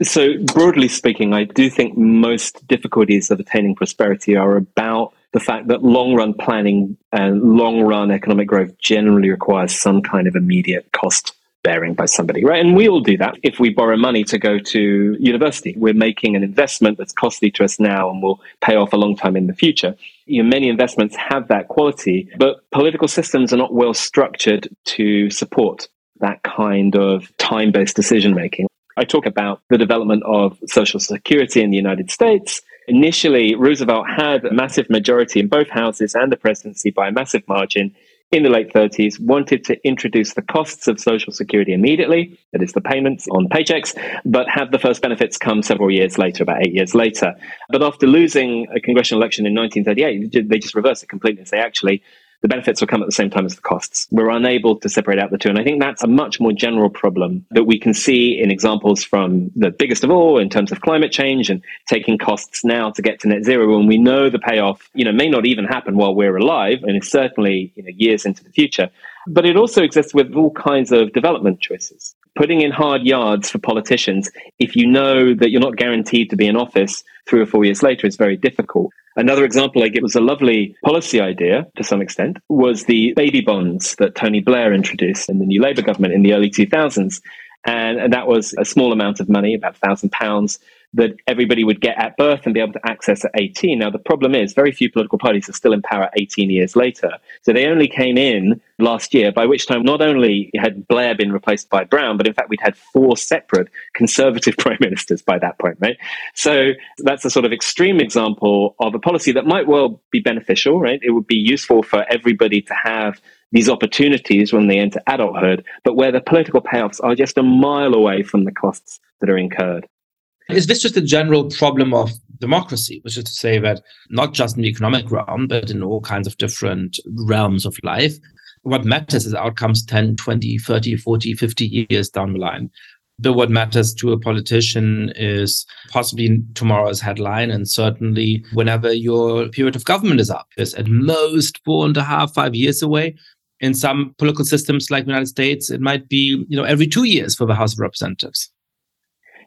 So, broadly speaking, I do think most difficulties of attaining prosperity are about the fact that long run planning and long run economic growth generally requires some kind of immediate cost bearing by somebody, right? And we all do that. If we borrow money to go to university, we're making an investment that's costly to us now and will pay off a long time in the future. You know, many investments have that quality, but political systems are not well structured to support that kind of time based decision making. I talk about the development of Social Security in the United States. Initially, Roosevelt had a massive majority in both houses and the presidency by a massive margin in the late 30s, wanted to introduce the costs of Social Security immediately, that is, the payments on paychecks, but have the first benefits come several years later, about eight years later. But after losing a congressional election in 1938, they just reversed it completely and say, actually, the benefits will come at the same time as the costs. We're unable to separate out the two. And I think that's a much more general problem that we can see in examples from the biggest of all in terms of climate change and taking costs now to get to net zero when we know the payoff, you know, may not even happen while we're alive and is certainly, you know, years into the future. But it also exists with all kinds of development choices. Putting in hard yards for politicians, if you know that you're not guaranteed to be in office three or four years later, is very difficult. Another example I give was a lovely policy idea to some extent was the baby bonds that Tony Blair introduced in the new Labour government in the early 2000s. And, and that was a small amount of money, about thousand pounds, that everybody would get at birth and be able to access at 18. Now, the problem is very few political parties are still in power 18 years later. So they only came in last year, by which time not only had Blair been replaced by Brown, but in fact, we'd had four separate conservative prime ministers by that point, right? So that's a sort of extreme example of a policy that might well be beneficial, right? It would be useful for everybody to have these opportunities when they enter adulthood, but where the political payoffs are just a mile away from the costs that are incurred. Is this just a general problem of democracy, which is to say that not just in the economic realm, but in all kinds of different realms of life, what matters is outcomes 10, 20, 30, 40, 50 years down the line. But what matters to a politician is possibly tomorrow's headline, and certainly whenever your period of government is up, is at most four and a half, five years away. In some political systems like the United States, it might be you know every two years for the House of Representatives.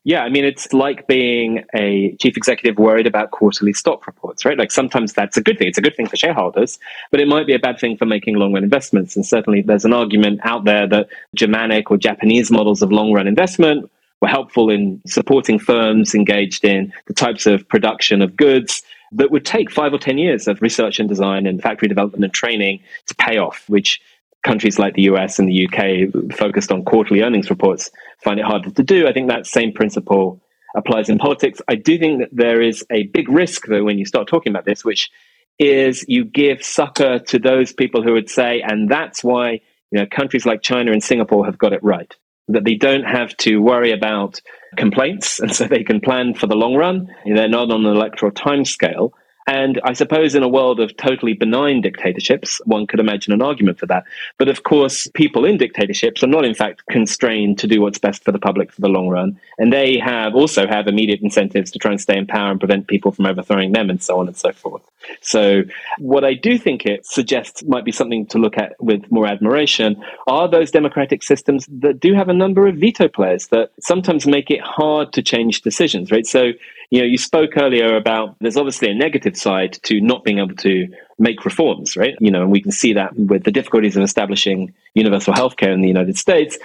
Yeah, I mean, it's like being a chief executive worried about quarterly stock reports, right? Like sometimes that's a good thing. It's a good thing for shareholders, but it might be a bad thing for making long run investments. And certainly there's an argument out there that Germanic or Japanese models of long run investment were helpful in supporting firms engaged in the types of production of goods that would take five or 10 years of research and design and factory development and training to pay off, which countries like the US and the UK focused on quarterly earnings reports find it harder to do. I think that same principle applies in politics. I do think that there is a big risk, though, when you start talking about this, which is you give succor to those people who would say, and that's why you know countries like China and Singapore have got it right, that they don't have to worry about complaints, and so they can plan for the long run. They're not on an electoral timescale. And I suppose in a world of totally benign dictatorships, one could imagine an argument for that. But of course, people in dictatorships are not in fact constrained to do what's best for the public for the long run. And they have also have immediate incentives to try and stay in power and prevent people from overthrowing them and so on and so forth. So what I do think it suggests might be something to look at with more admiration are those democratic systems that do have a number of veto players that sometimes make it hard to change decisions, right? So You know, you spoke earlier about there's obviously a negative side to not being able to make reforms, right? You know, and we can see that with the difficulties of establishing universal healthcare in the United States.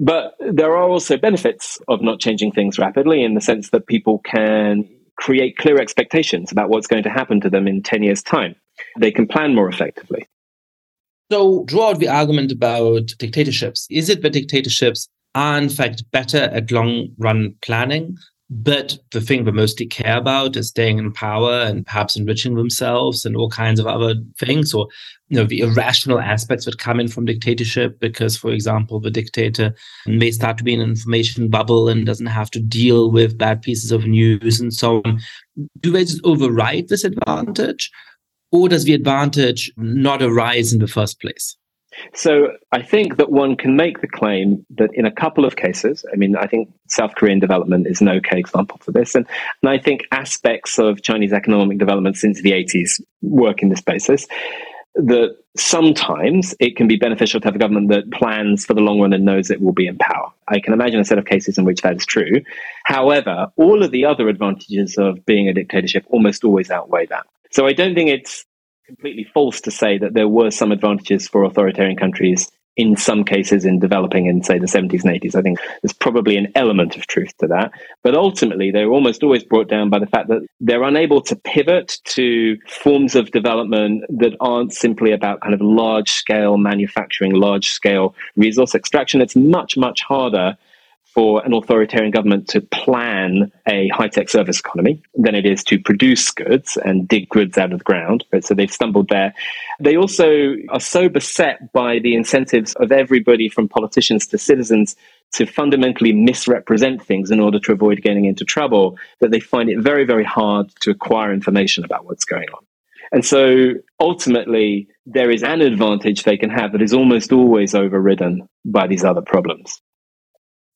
But there are also benefits of not changing things rapidly in the sense that people can create clear expectations about what's going to happen to them in 10 years' time. They can plan more effectively. So, draw out the argument about dictatorships. Is it that dictatorships are, in fact, better at long run planning but the thing they mostly care about is staying in power and perhaps enriching themselves and all kinds of other things, or you know, the irrational aspects that come in from dictatorship, because, for example, the dictator may start to be in an information bubble and doesn't have to deal with bad pieces of news and so on. Do they just override this advantage? Or does the advantage not arise in the first place? So I think that one can make the claim that in a couple of cases, I mean, I think South Korean development is an okay example for this. And, and I think aspects of Chinese economic development since the 80s work in this basis. That sometimes it can be beneficial to have a government that plans for the long run and knows it will be in power. I can imagine a set of cases in which that is true. However, all of the other advantages of being a dictatorship almost always outweigh that. So I don't think it's completely false to say that there were some advantages for authoritarian countries in some cases in developing in, say, the 70s and 80s. I think there's probably an element of truth to that. But ultimately, they're almost always brought down by the fact that they're unable to pivot to forms of development that aren't simply about kind of large scale manufacturing, large scale resource extraction. It's much, much harder for an authoritarian government to plan a high tech service economy than it is to produce goods and dig goods out of the ground. So they've stumbled there. They also are so beset by the incentives of everybody from politicians to citizens to fundamentally misrepresent things in order to avoid getting into trouble that they find it very, very hard to acquire information about what's going on. And so ultimately, there is an advantage they can have that is almost always overridden by these other problems.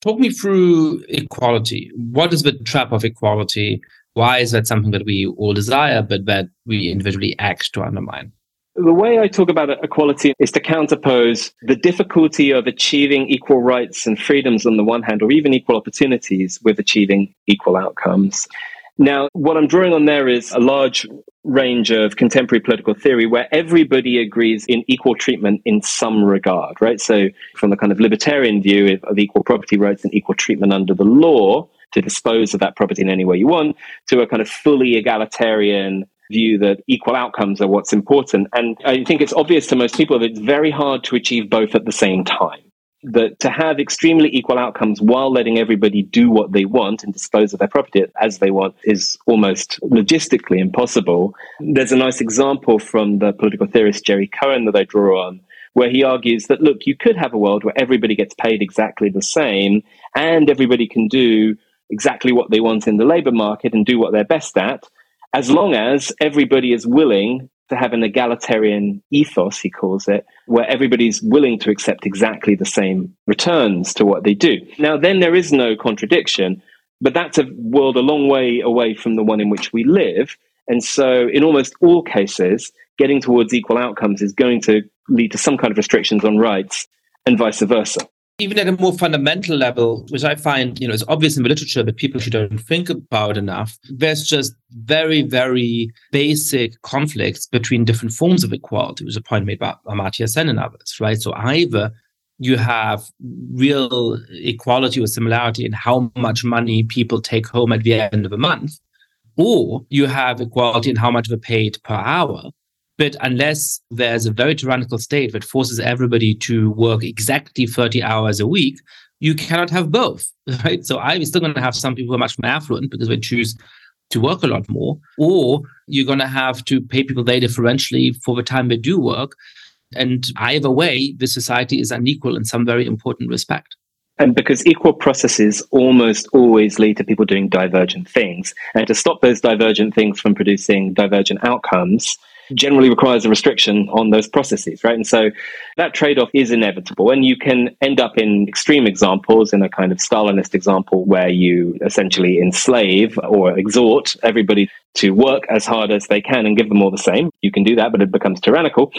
Talk me through equality. What is the trap of equality? Why is that something that we all desire, but that we individually act to undermine? The way I talk about equality is to counterpose the difficulty of achieving equal rights and freedoms on the one hand, or even equal opportunities with achieving equal outcomes. Now, what I'm drawing on there is a large range of contemporary political theory where everybody agrees in equal treatment in some regard, right? So, from the kind of libertarian view of equal property rights and equal treatment under the law to dispose of that property in any way you want, to a kind of fully egalitarian view that equal outcomes are what's important. And I think it's obvious to most people that it's very hard to achieve both at the same time that to have extremely equal outcomes while letting everybody do what they want and dispose of their property as they want is almost logistically impossible. There's a nice example from the political theorist Jerry Cohen that I draw on, where he argues that, look, you could have a world where everybody gets paid exactly the same and everybody can do exactly what they want in the labor market and do what they're best at, as long as everybody is willing to have an egalitarian ethos, he calls it, where everybody's willing to accept exactly the same returns to what they do. Now, then there is no contradiction, but that's a world a long way away from the one in which we live. And so, in almost all cases, getting towards equal outcomes is going to lead to some kind of restrictions on rights and vice versa even at a more fundamental level, which I find, you know, is obvious in the literature, but people don't think about enough, there's just very, very basic conflicts between different forms of equality, which is a point made by Amartya Sen and others, right? So either you have real equality or similarity in how much money people take home at the end of a month, or you have equality in how much they're paid per hour, but unless there's a very tyrannical state that forces everybody to work exactly 30 hours a week, you cannot have both, right? So I'm still going to have some people who are much more affluent because they choose to work a lot more, or you're going to have to pay people very differentially for the time they do work. And either way, the society is unequal in some very important respect. And because equal processes almost always lead to people doing divergent things. And to stop those divergent things from producing divergent outcomes, generally requires a restriction on those processes, right? And so that trade off is inevitable. And you can end up in extreme examples, in a kind of Stalinist example, where you essentially enslave or exhort everybody to work as hard as they can and give them all the same. You can do that, but it becomes tyrannical.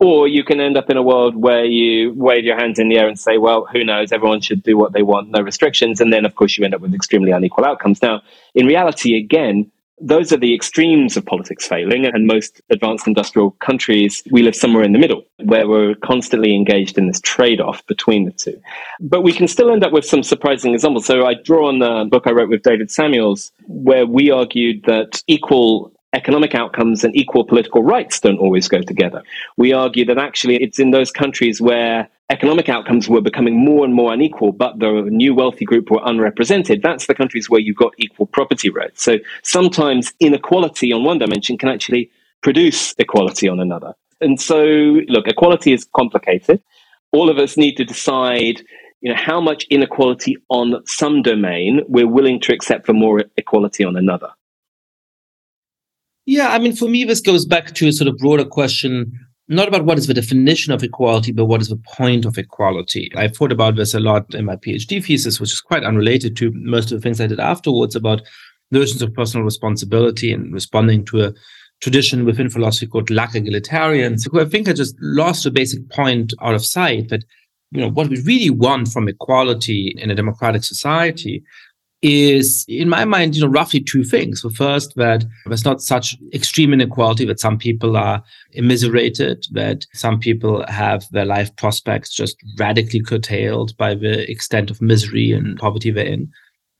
Or you can end up in a world where you wave your hands in the air and say, well, who knows? Everyone should do what they want, no restrictions. And then, of course, you end up with extremely unequal outcomes. Now, in reality, again, those are the extremes of politics failing. And most advanced industrial countries, we live somewhere in the middle where we're constantly engaged in this trade off between the two. But we can still end up with some surprising examples. So I draw on the book I wrote with David Samuels, where we argued that equal economic outcomes and equal political rights don't always go together. We argue that actually it's in those countries where economic outcomes were becoming more and more unequal, but the new wealthy group were unrepresented. That's the countries where you've got equal property rights. So sometimes inequality on one dimension can actually produce equality on another. And so, look, equality is complicated. All of us need to decide you know how much inequality on some domain we're willing to accept for more equality on another yeah, I mean, for me, this goes back to a sort of broader question, not about what is the definition of equality, but what is the point of equality. I've thought about this a lot in my PhD thesis, which is quite unrelated to most of the things I did afterwards about notions of personal responsibility and responding to a tradition within philosophy called luck egalitarians, who I think had just lost a basic point out of sight that you know what we really want from equality in a democratic society is, in my mind, you know, roughly two things. The first, that there's not such extreme inequality that some people are immiserated, that some people have their life prospects just radically curtailed by the extent of misery and poverty they're in.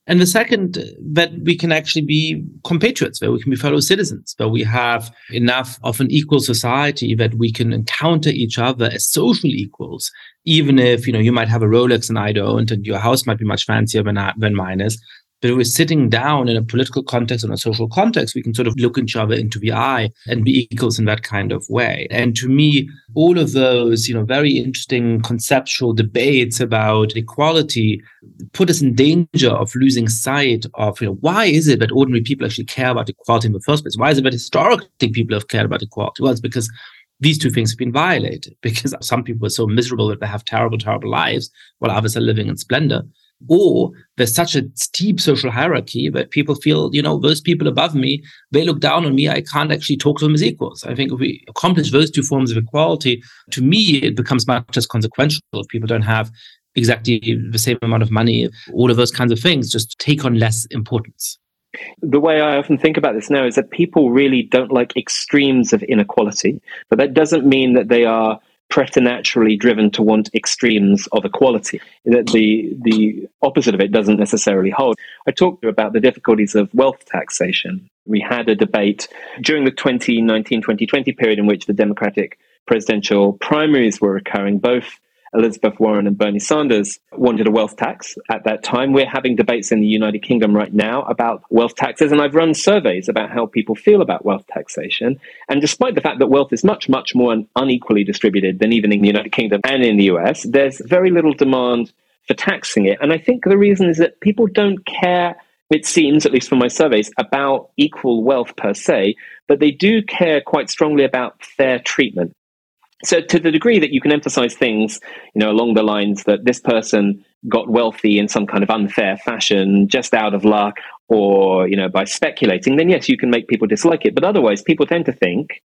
And the second, that we can actually be compatriots, that we can be fellow citizens, that we have enough of an equal society that we can encounter each other as social equals, even if, you know, you might have a Rolex and I don't, and your house might be much fancier than, than mine is. But if we're sitting down in a political context and a social context, we can sort of look each other into the eye and be equals in that kind of way. And to me, all of those, you know, very interesting conceptual debates about equality put us in danger of losing sight of, you know, why is it that ordinary people actually care about equality in the first place? Why is it that historically people have cared about equality? Well, it's because these two things have been violated because some people are so miserable that they have terrible, terrible lives while others are living in splendor or there's such a steep social hierarchy that people feel, you know, those people above me, they look down on me. I can't actually talk to them as equals. I think if we accomplish those two forms of equality, to me, it becomes much less consequential if people don't have exactly the same amount of money, all of those kinds of things just take on less importance. The way I often think about this now is that people really don't like extremes of inequality, but that doesn't mean that they are preternaturally driven to want extremes of equality. That the the opposite of it doesn't necessarily hold. I talked about the difficulties of wealth taxation. We had a debate during the 2019-2020 period in which the Democratic presidential primaries were occurring, both Elizabeth Warren and Bernie Sanders wanted a wealth tax at that time. We're having debates in the United Kingdom right now about wealth taxes, and I've run surveys about how people feel about wealth taxation. And despite the fact that wealth is much, much more unequally distributed than even in the United Kingdom and in the US, there's very little demand for taxing it. And I think the reason is that people don't care it seems, at least from my surveys, about equal wealth per se, but they do care quite strongly about fair treatment. So to the degree that you can emphasize things, you know, along the lines that this person got wealthy in some kind of unfair fashion, just out of luck, or you know, by speculating, then yes, you can make people dislike it. But otherwise, people tend to think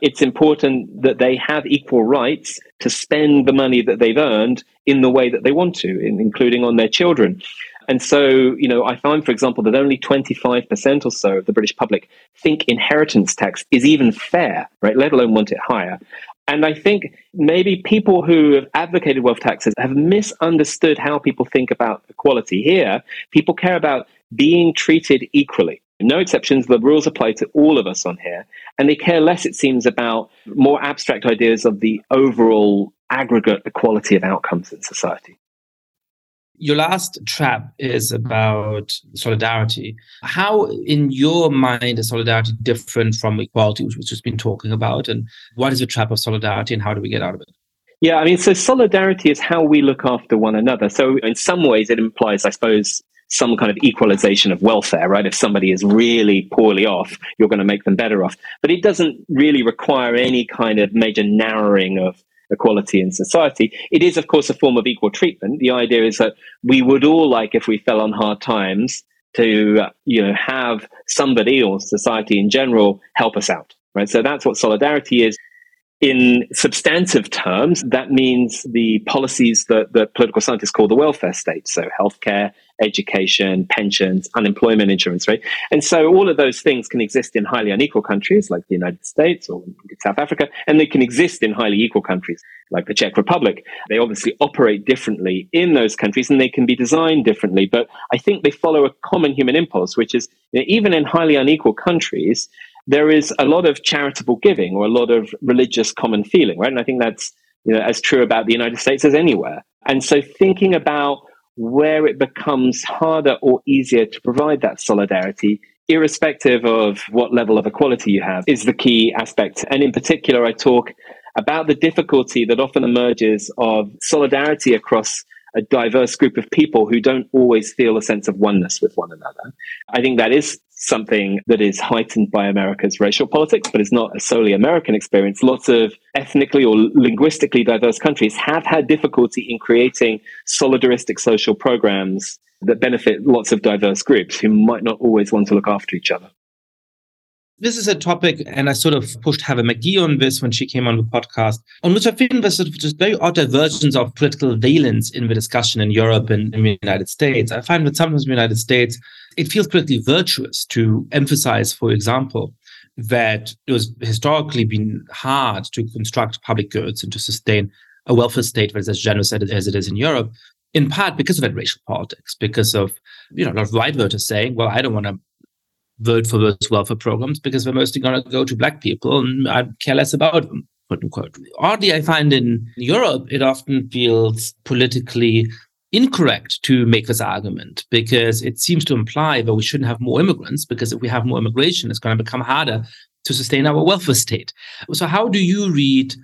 it's important that they have equal rights to spend the money that they've earned in the way that they want to, including on their children. And so, you know, I find, for example, that only 25% or so of the British public think inheritance tax is even fair, right? Let alone want it higher. And I think maybe people who have advocated wealth taxes have misunderstood how people think about equality. Here, people care about being treated equally. No exceptions, the rules apply to all of us on here. And they care less, it seems, about more abstract ideas of the overall aggregate equality of outcomes in society. Your last trap is about solidarity. How, in your mind, is solidarity different from equality, which we've just been talking about? And what is the trap of solidarity and how do we get out of it? Yeah, I mean, so solidarity is how we look after one another. So, in some ways, it implies, I suppose, some kind of equalization of welfare, right? If somebody is really poorly off, you're going to make them better off. But it doesn't really require any kind of major narrowing of equality in society. It is, of course, a form of equal treatment. The idea is that we would all like, if we fell on hard times, to you know have somebody or society in general help us out, right? So that's what solidarity is. In substantive terms, that means the policies that, that political scientists call the welfare state. So healthcare, education, pensions, unemployment insurance, right? And so all of those things can exist in highly unequal countries like the United States or South Africa, and they can exist in highly equal countries like the Czech Republic. They obviously operate differently in those countries and they can be designed differently. But I think they follow a common human impulse, which is you know, even in highly unequal countries, there is a lot of charitable giving or a lot of religious common feeling, right? And I think that's you know as true about the United States as anywhere. And so thinking about where it becomes harder or easier to provide that solidarity, irrespective of what level of equality you have, is the key aspect. And in particular, I talk about the difficulty that often emerges of solidarity across a diverse group of people who don't always feel a sense of oneness with one another. I think that is something that is heightened by America's racial politics, but it's not a solely American experience. Lots of ethnically or linguistically diverse countries have had difficulty in creating solidaristic social programs that benefit lots of diverse groups who might not always want to look after each other this is a topic, and I sort of pushed Heather McGhee on this when she came on the podcast, on which I feel there's sort of just very odd diversions of political valence in the discussion in Europe and in the United States. I find that sometimes in the United States, it feels politically virtuous to emphasize, for example, that it was historically been hard to construct public goods and to sustain a welfare state that is as generous as it is in Europe, in part because of that racial politics, because of you know a lot of white voters saying, "Well, I don't want to vote for those welfare programs because they're mostly going to go to black people and I care less about them, quote unquote. Oddly, I find in Europe, it often feels politically incorrect to make this argument because it seems to imply that we shouldn't have more immigrants because if we have more immigration, it's going to become harder to sustain our welfare state. So, how do you read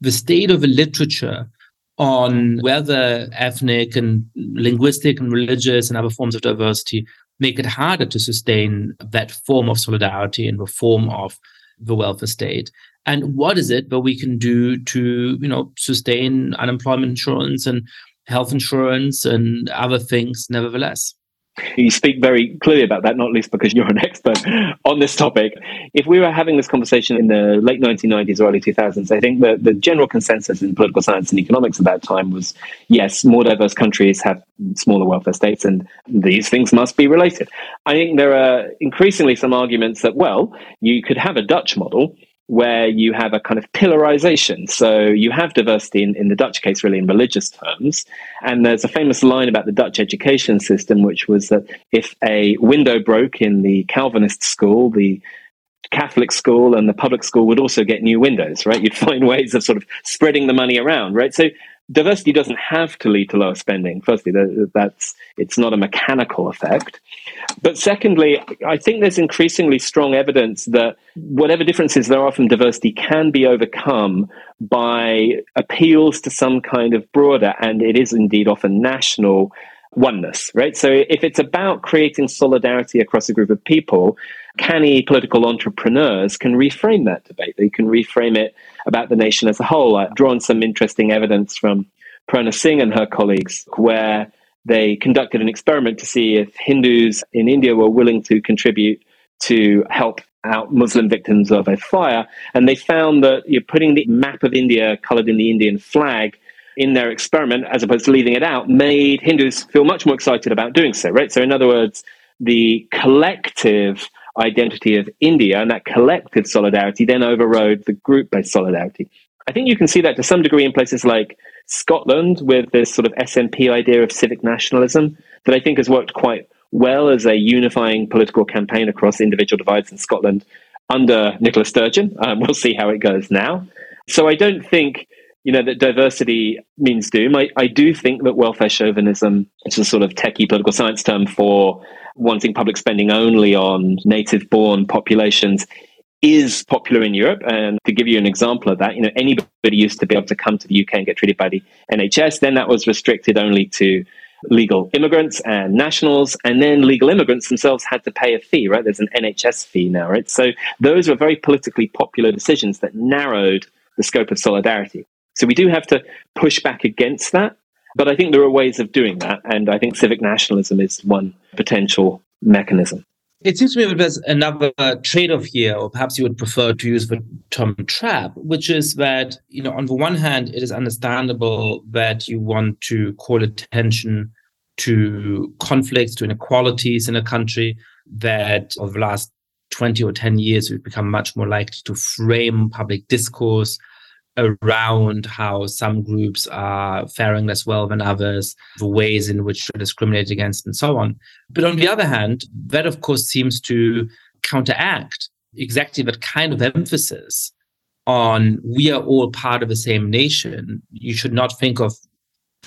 the state of the literature on whether ethnic and linguistic and religious and other forms of diversity make it harder to sustain that form of solidarity in the form of the welfare state. And what is it that we can do to you know sustain unemployment insurance and health insurance and other things nevertheless you speak very clearly about that, not least because you're an expert on this topic. If we were having this conversation in the late 1990s or early 2000s, I think the, the general consensus in political science and economics at that time was yes, more diverse countries have smaller welfare states, and these things must be related. I think there are increasingly some arguments that, well, you could have a Dutch model where you have a kind of pillarization. So you have diversity in, in the Dutch case, really, in religious terms. And there's a famous line about the Dutch education system, which was that if a window broke in the Calvinist school, the Catholic school and the public school would also get new windows, right? You'd find ways of sort of spreading the money around, right? So diversity doesn't have to lead to lower spending. Firstly, that's it's not a mechanical effect. But secondly, I think there's increasingly strong evidence that whatever differences there are from diversity can be overcome by appeals to some kind of broader, and it is indeed often national oneness, right? So if it's about creating solidarity across a group of people, canny political entrepreneurs can reframe that debate. They can reframe it about the nation as a whole. I've drawn some interesting evidence from Prerna Singh and her colleagues where they conducted an experiment to see if Hindus in India were willing to contribute to help out Muslim victims of a fire. And they found that you're putting the map of India colored in the Indian flag in their experiment, as opposed to leaving it out, made Hindus feel much more excited about doing so, right? So, in other words, the collective identity of India and that collective solidarity then overrode the group based solidarity. I think you can see that to some degree in places like Scotland with this sort of SNP idea of civic nationalism that I think has worked quite well as a unifying political campaign across individual divides in Scotland under Nicola Sturgeon. Um, we'll see how it goes now. So I don't think you know that diversity means doom. I, I do think that welfare chauvinism which is a sort of techie political science term for wanting public spending only on native born populations is popular in Europe. And to give you an example of that, you know, anybody used to be able to come to the UK and get treated by the NHS. Then that was restricted only to legal immigrants and nationals. And then legal immigrants themselves had to pay a fee, right? There's an NHS fee now, right? So those were very politically popular decisions that narrowed the scope of solidarity. So we do have to push back against that. But I think there are ways of doing that. And I think civic nationalism is one potential mechanism. It seems to me that there's another trade off here, or perhaps you would prefer to use the term trap, which is that, you know, on the one hand, it is understandable that you want to call attention to conflicts, to inequalities in a country, that over the last 20 or 10 years, we've become much more likely to frame public discourse around how some groups are faring less well than others, the ways in which they're discriminated against, and so on. But on the other hand, that of course seems to counteract exactly that kind of emphasis on we are all part of the same nation. You should not think of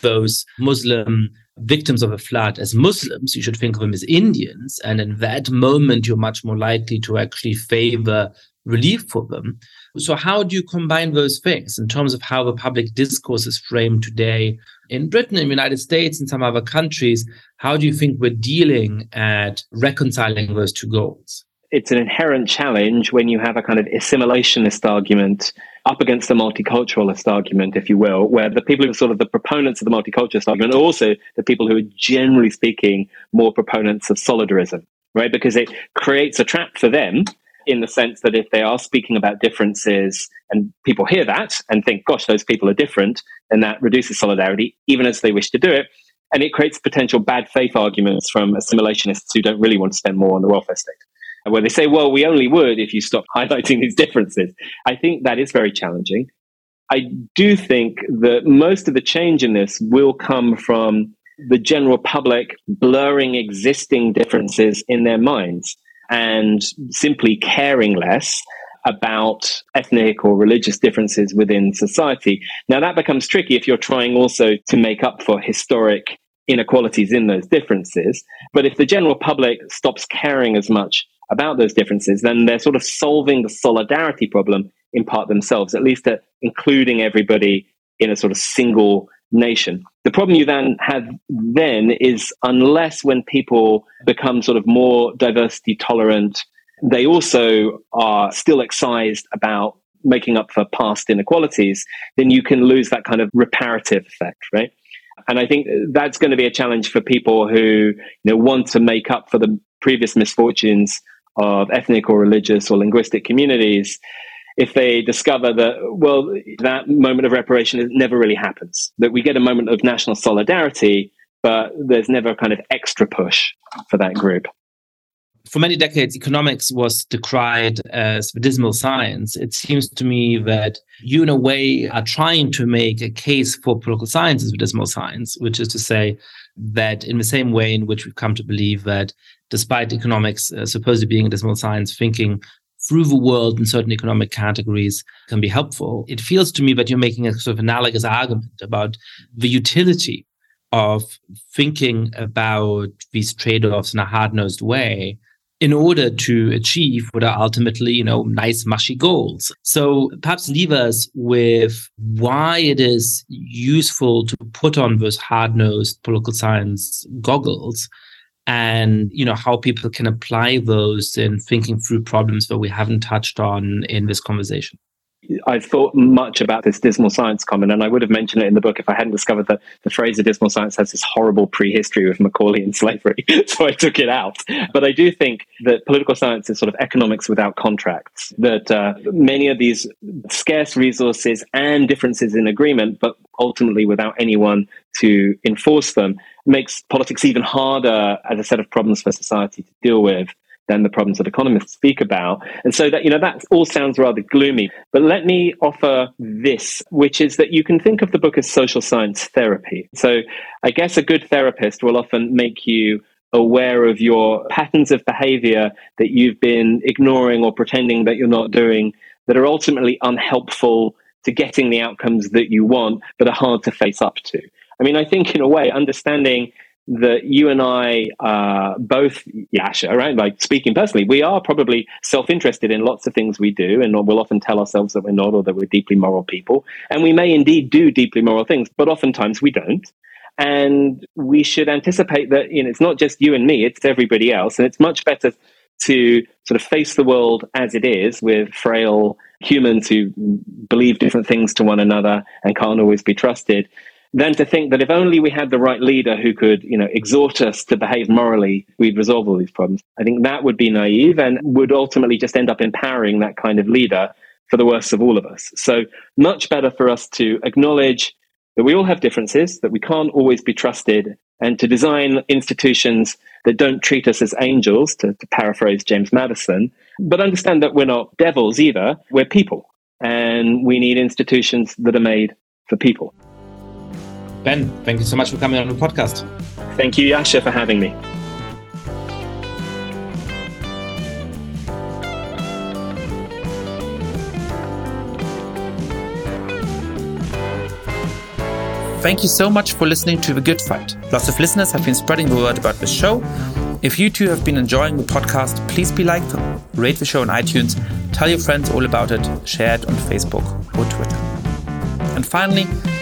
those Muslim victims of a flood as Muslims, you should think of them as Indians. And in that moment, you're much more likely to actually favor relief for them. So, how do you combine those things in terms of how the public discourse is framed today in Britain, in the United States, and some other countries? How do you think we're dealing at reconciling those two goals? It's an inherent challenge when you have a kind of assimilationist argument up against the multiculturalist argument, if you will, where the people who are sort of the proponents of the multiculturalist argument are also the people who are generally speaking more proponents of solidarism, right? Because it creates a trap for them in the sense that if they are speaking about differences and people hear that and think, gosh, those people are different, then that reduces solidarity, even as they wish to do it. And it creates potential bad faith arguments from assimilationists who don't really want to spend more on the welfare state where they say, well, we only would if you stop highlighting these differences. I think that is very challenging. I do think that most of the change in this will come from the general public blurring existing differences in their minds and simply caring less about ethnic or religious differences within society. Now, that becomes tricky if you're trying also to make up for historic inequalities in those differences. But if the general public stops caring as much about those differences, then they're sort of solving the solidarity problem in part themselves, at least at including everybody in a sort of single nation. The problem you then have then is unless when people become sort of more diversity tolerant, they also are still excised about making up for past inequalities, then you can lose that kind of reparative effect, right? And I think that's going to be a challenge for people who you know want to make up for the previous misfortunes of ethnic or religious or linguistic communities if they discover that, well, that moment of reparation never really happens, that we get a moment of national solidarity, but there's never a kind of extra push for that group. For many decades, economics was decried as the dismal science. It seems to me that you, in a way, are trying to make a case for political science as the dismal science, which is to say that in the same way in which we've come to believe that despite economics uh, supposedly being a dismal science, thinking through the world in certain economic categories can be helpful. It feels to me that you're making a sort of analogous argument about the utility of thinking about these trade-offs in a hard-nosed way in order to achieve what are ultimately, you know, nice, mushy goals. So perhaps leave us with why it is useful to put on those hard-nosed political science goggles and you know how people can apply those in thinking through problems that we haven't touched on in this conversation I've thought much about this dismal science comment, and I would have mentioned it in the book if I hadn't discovered that the phrase of dismal science has this horrible prehistory with Macaulay and slavery. so I took it out. But I do think that political science is sort of economics without contracts, that uh, many of these scarce resources and differences in agreement, but ultimately without anyone to enforce them, makes politics even harder as a set of problems for society to deal with than the problems that economists speak about. And so that, you know, that all sounds rather gloomy. But let me offer this, which is that you can think of the book as social science therapy. So I guess a good therapist will often make you aware of your patterns of behavior that you've been ignoring or pretending that you're not doing that are ultimately unhelpful to getting the outcomes that you want, but are hard to face up to. I mean, I think in a way, understanding that you and I are both, Yascha, right? Like speaking personally, we are probably self interested in lots of things we do, and we'll often tell ourselves that we're not or that we're deeply moral people. And we may indeed do deeply moral things, but oftentimes we don't. And we should anticipate that, you know, it's not just you and me, it's everybody else. And it's much better to sort of face the world as it is with frail humans who believe different things to one another and can't always be trusted than to think that if only we had the right leader who could, you know, exhort us to behave morally, we'd resolve all these problems. I think that would be naive and would ultimately just end up empowering that kind of leader for the worst of all of us. So much better for us to acknowledge that we all have differences, that we can't always be trusted, and to design institutions that don't treat us as angels, to, to paraphrase James Madison, but understand that we're not devils either, we're people. And we need institutions that are made for people. Ben, thank you so much for coming on the podcast. Thank you, Yascha, for having me. Thank you so much for listening to The Good Fight. Lots of listeners have been spreading the word about the show. If you too have been enjoying the podcast, please be like, rate the show on iTunes, tell your friends all about it, share it on Facebook or Twitter. And finally,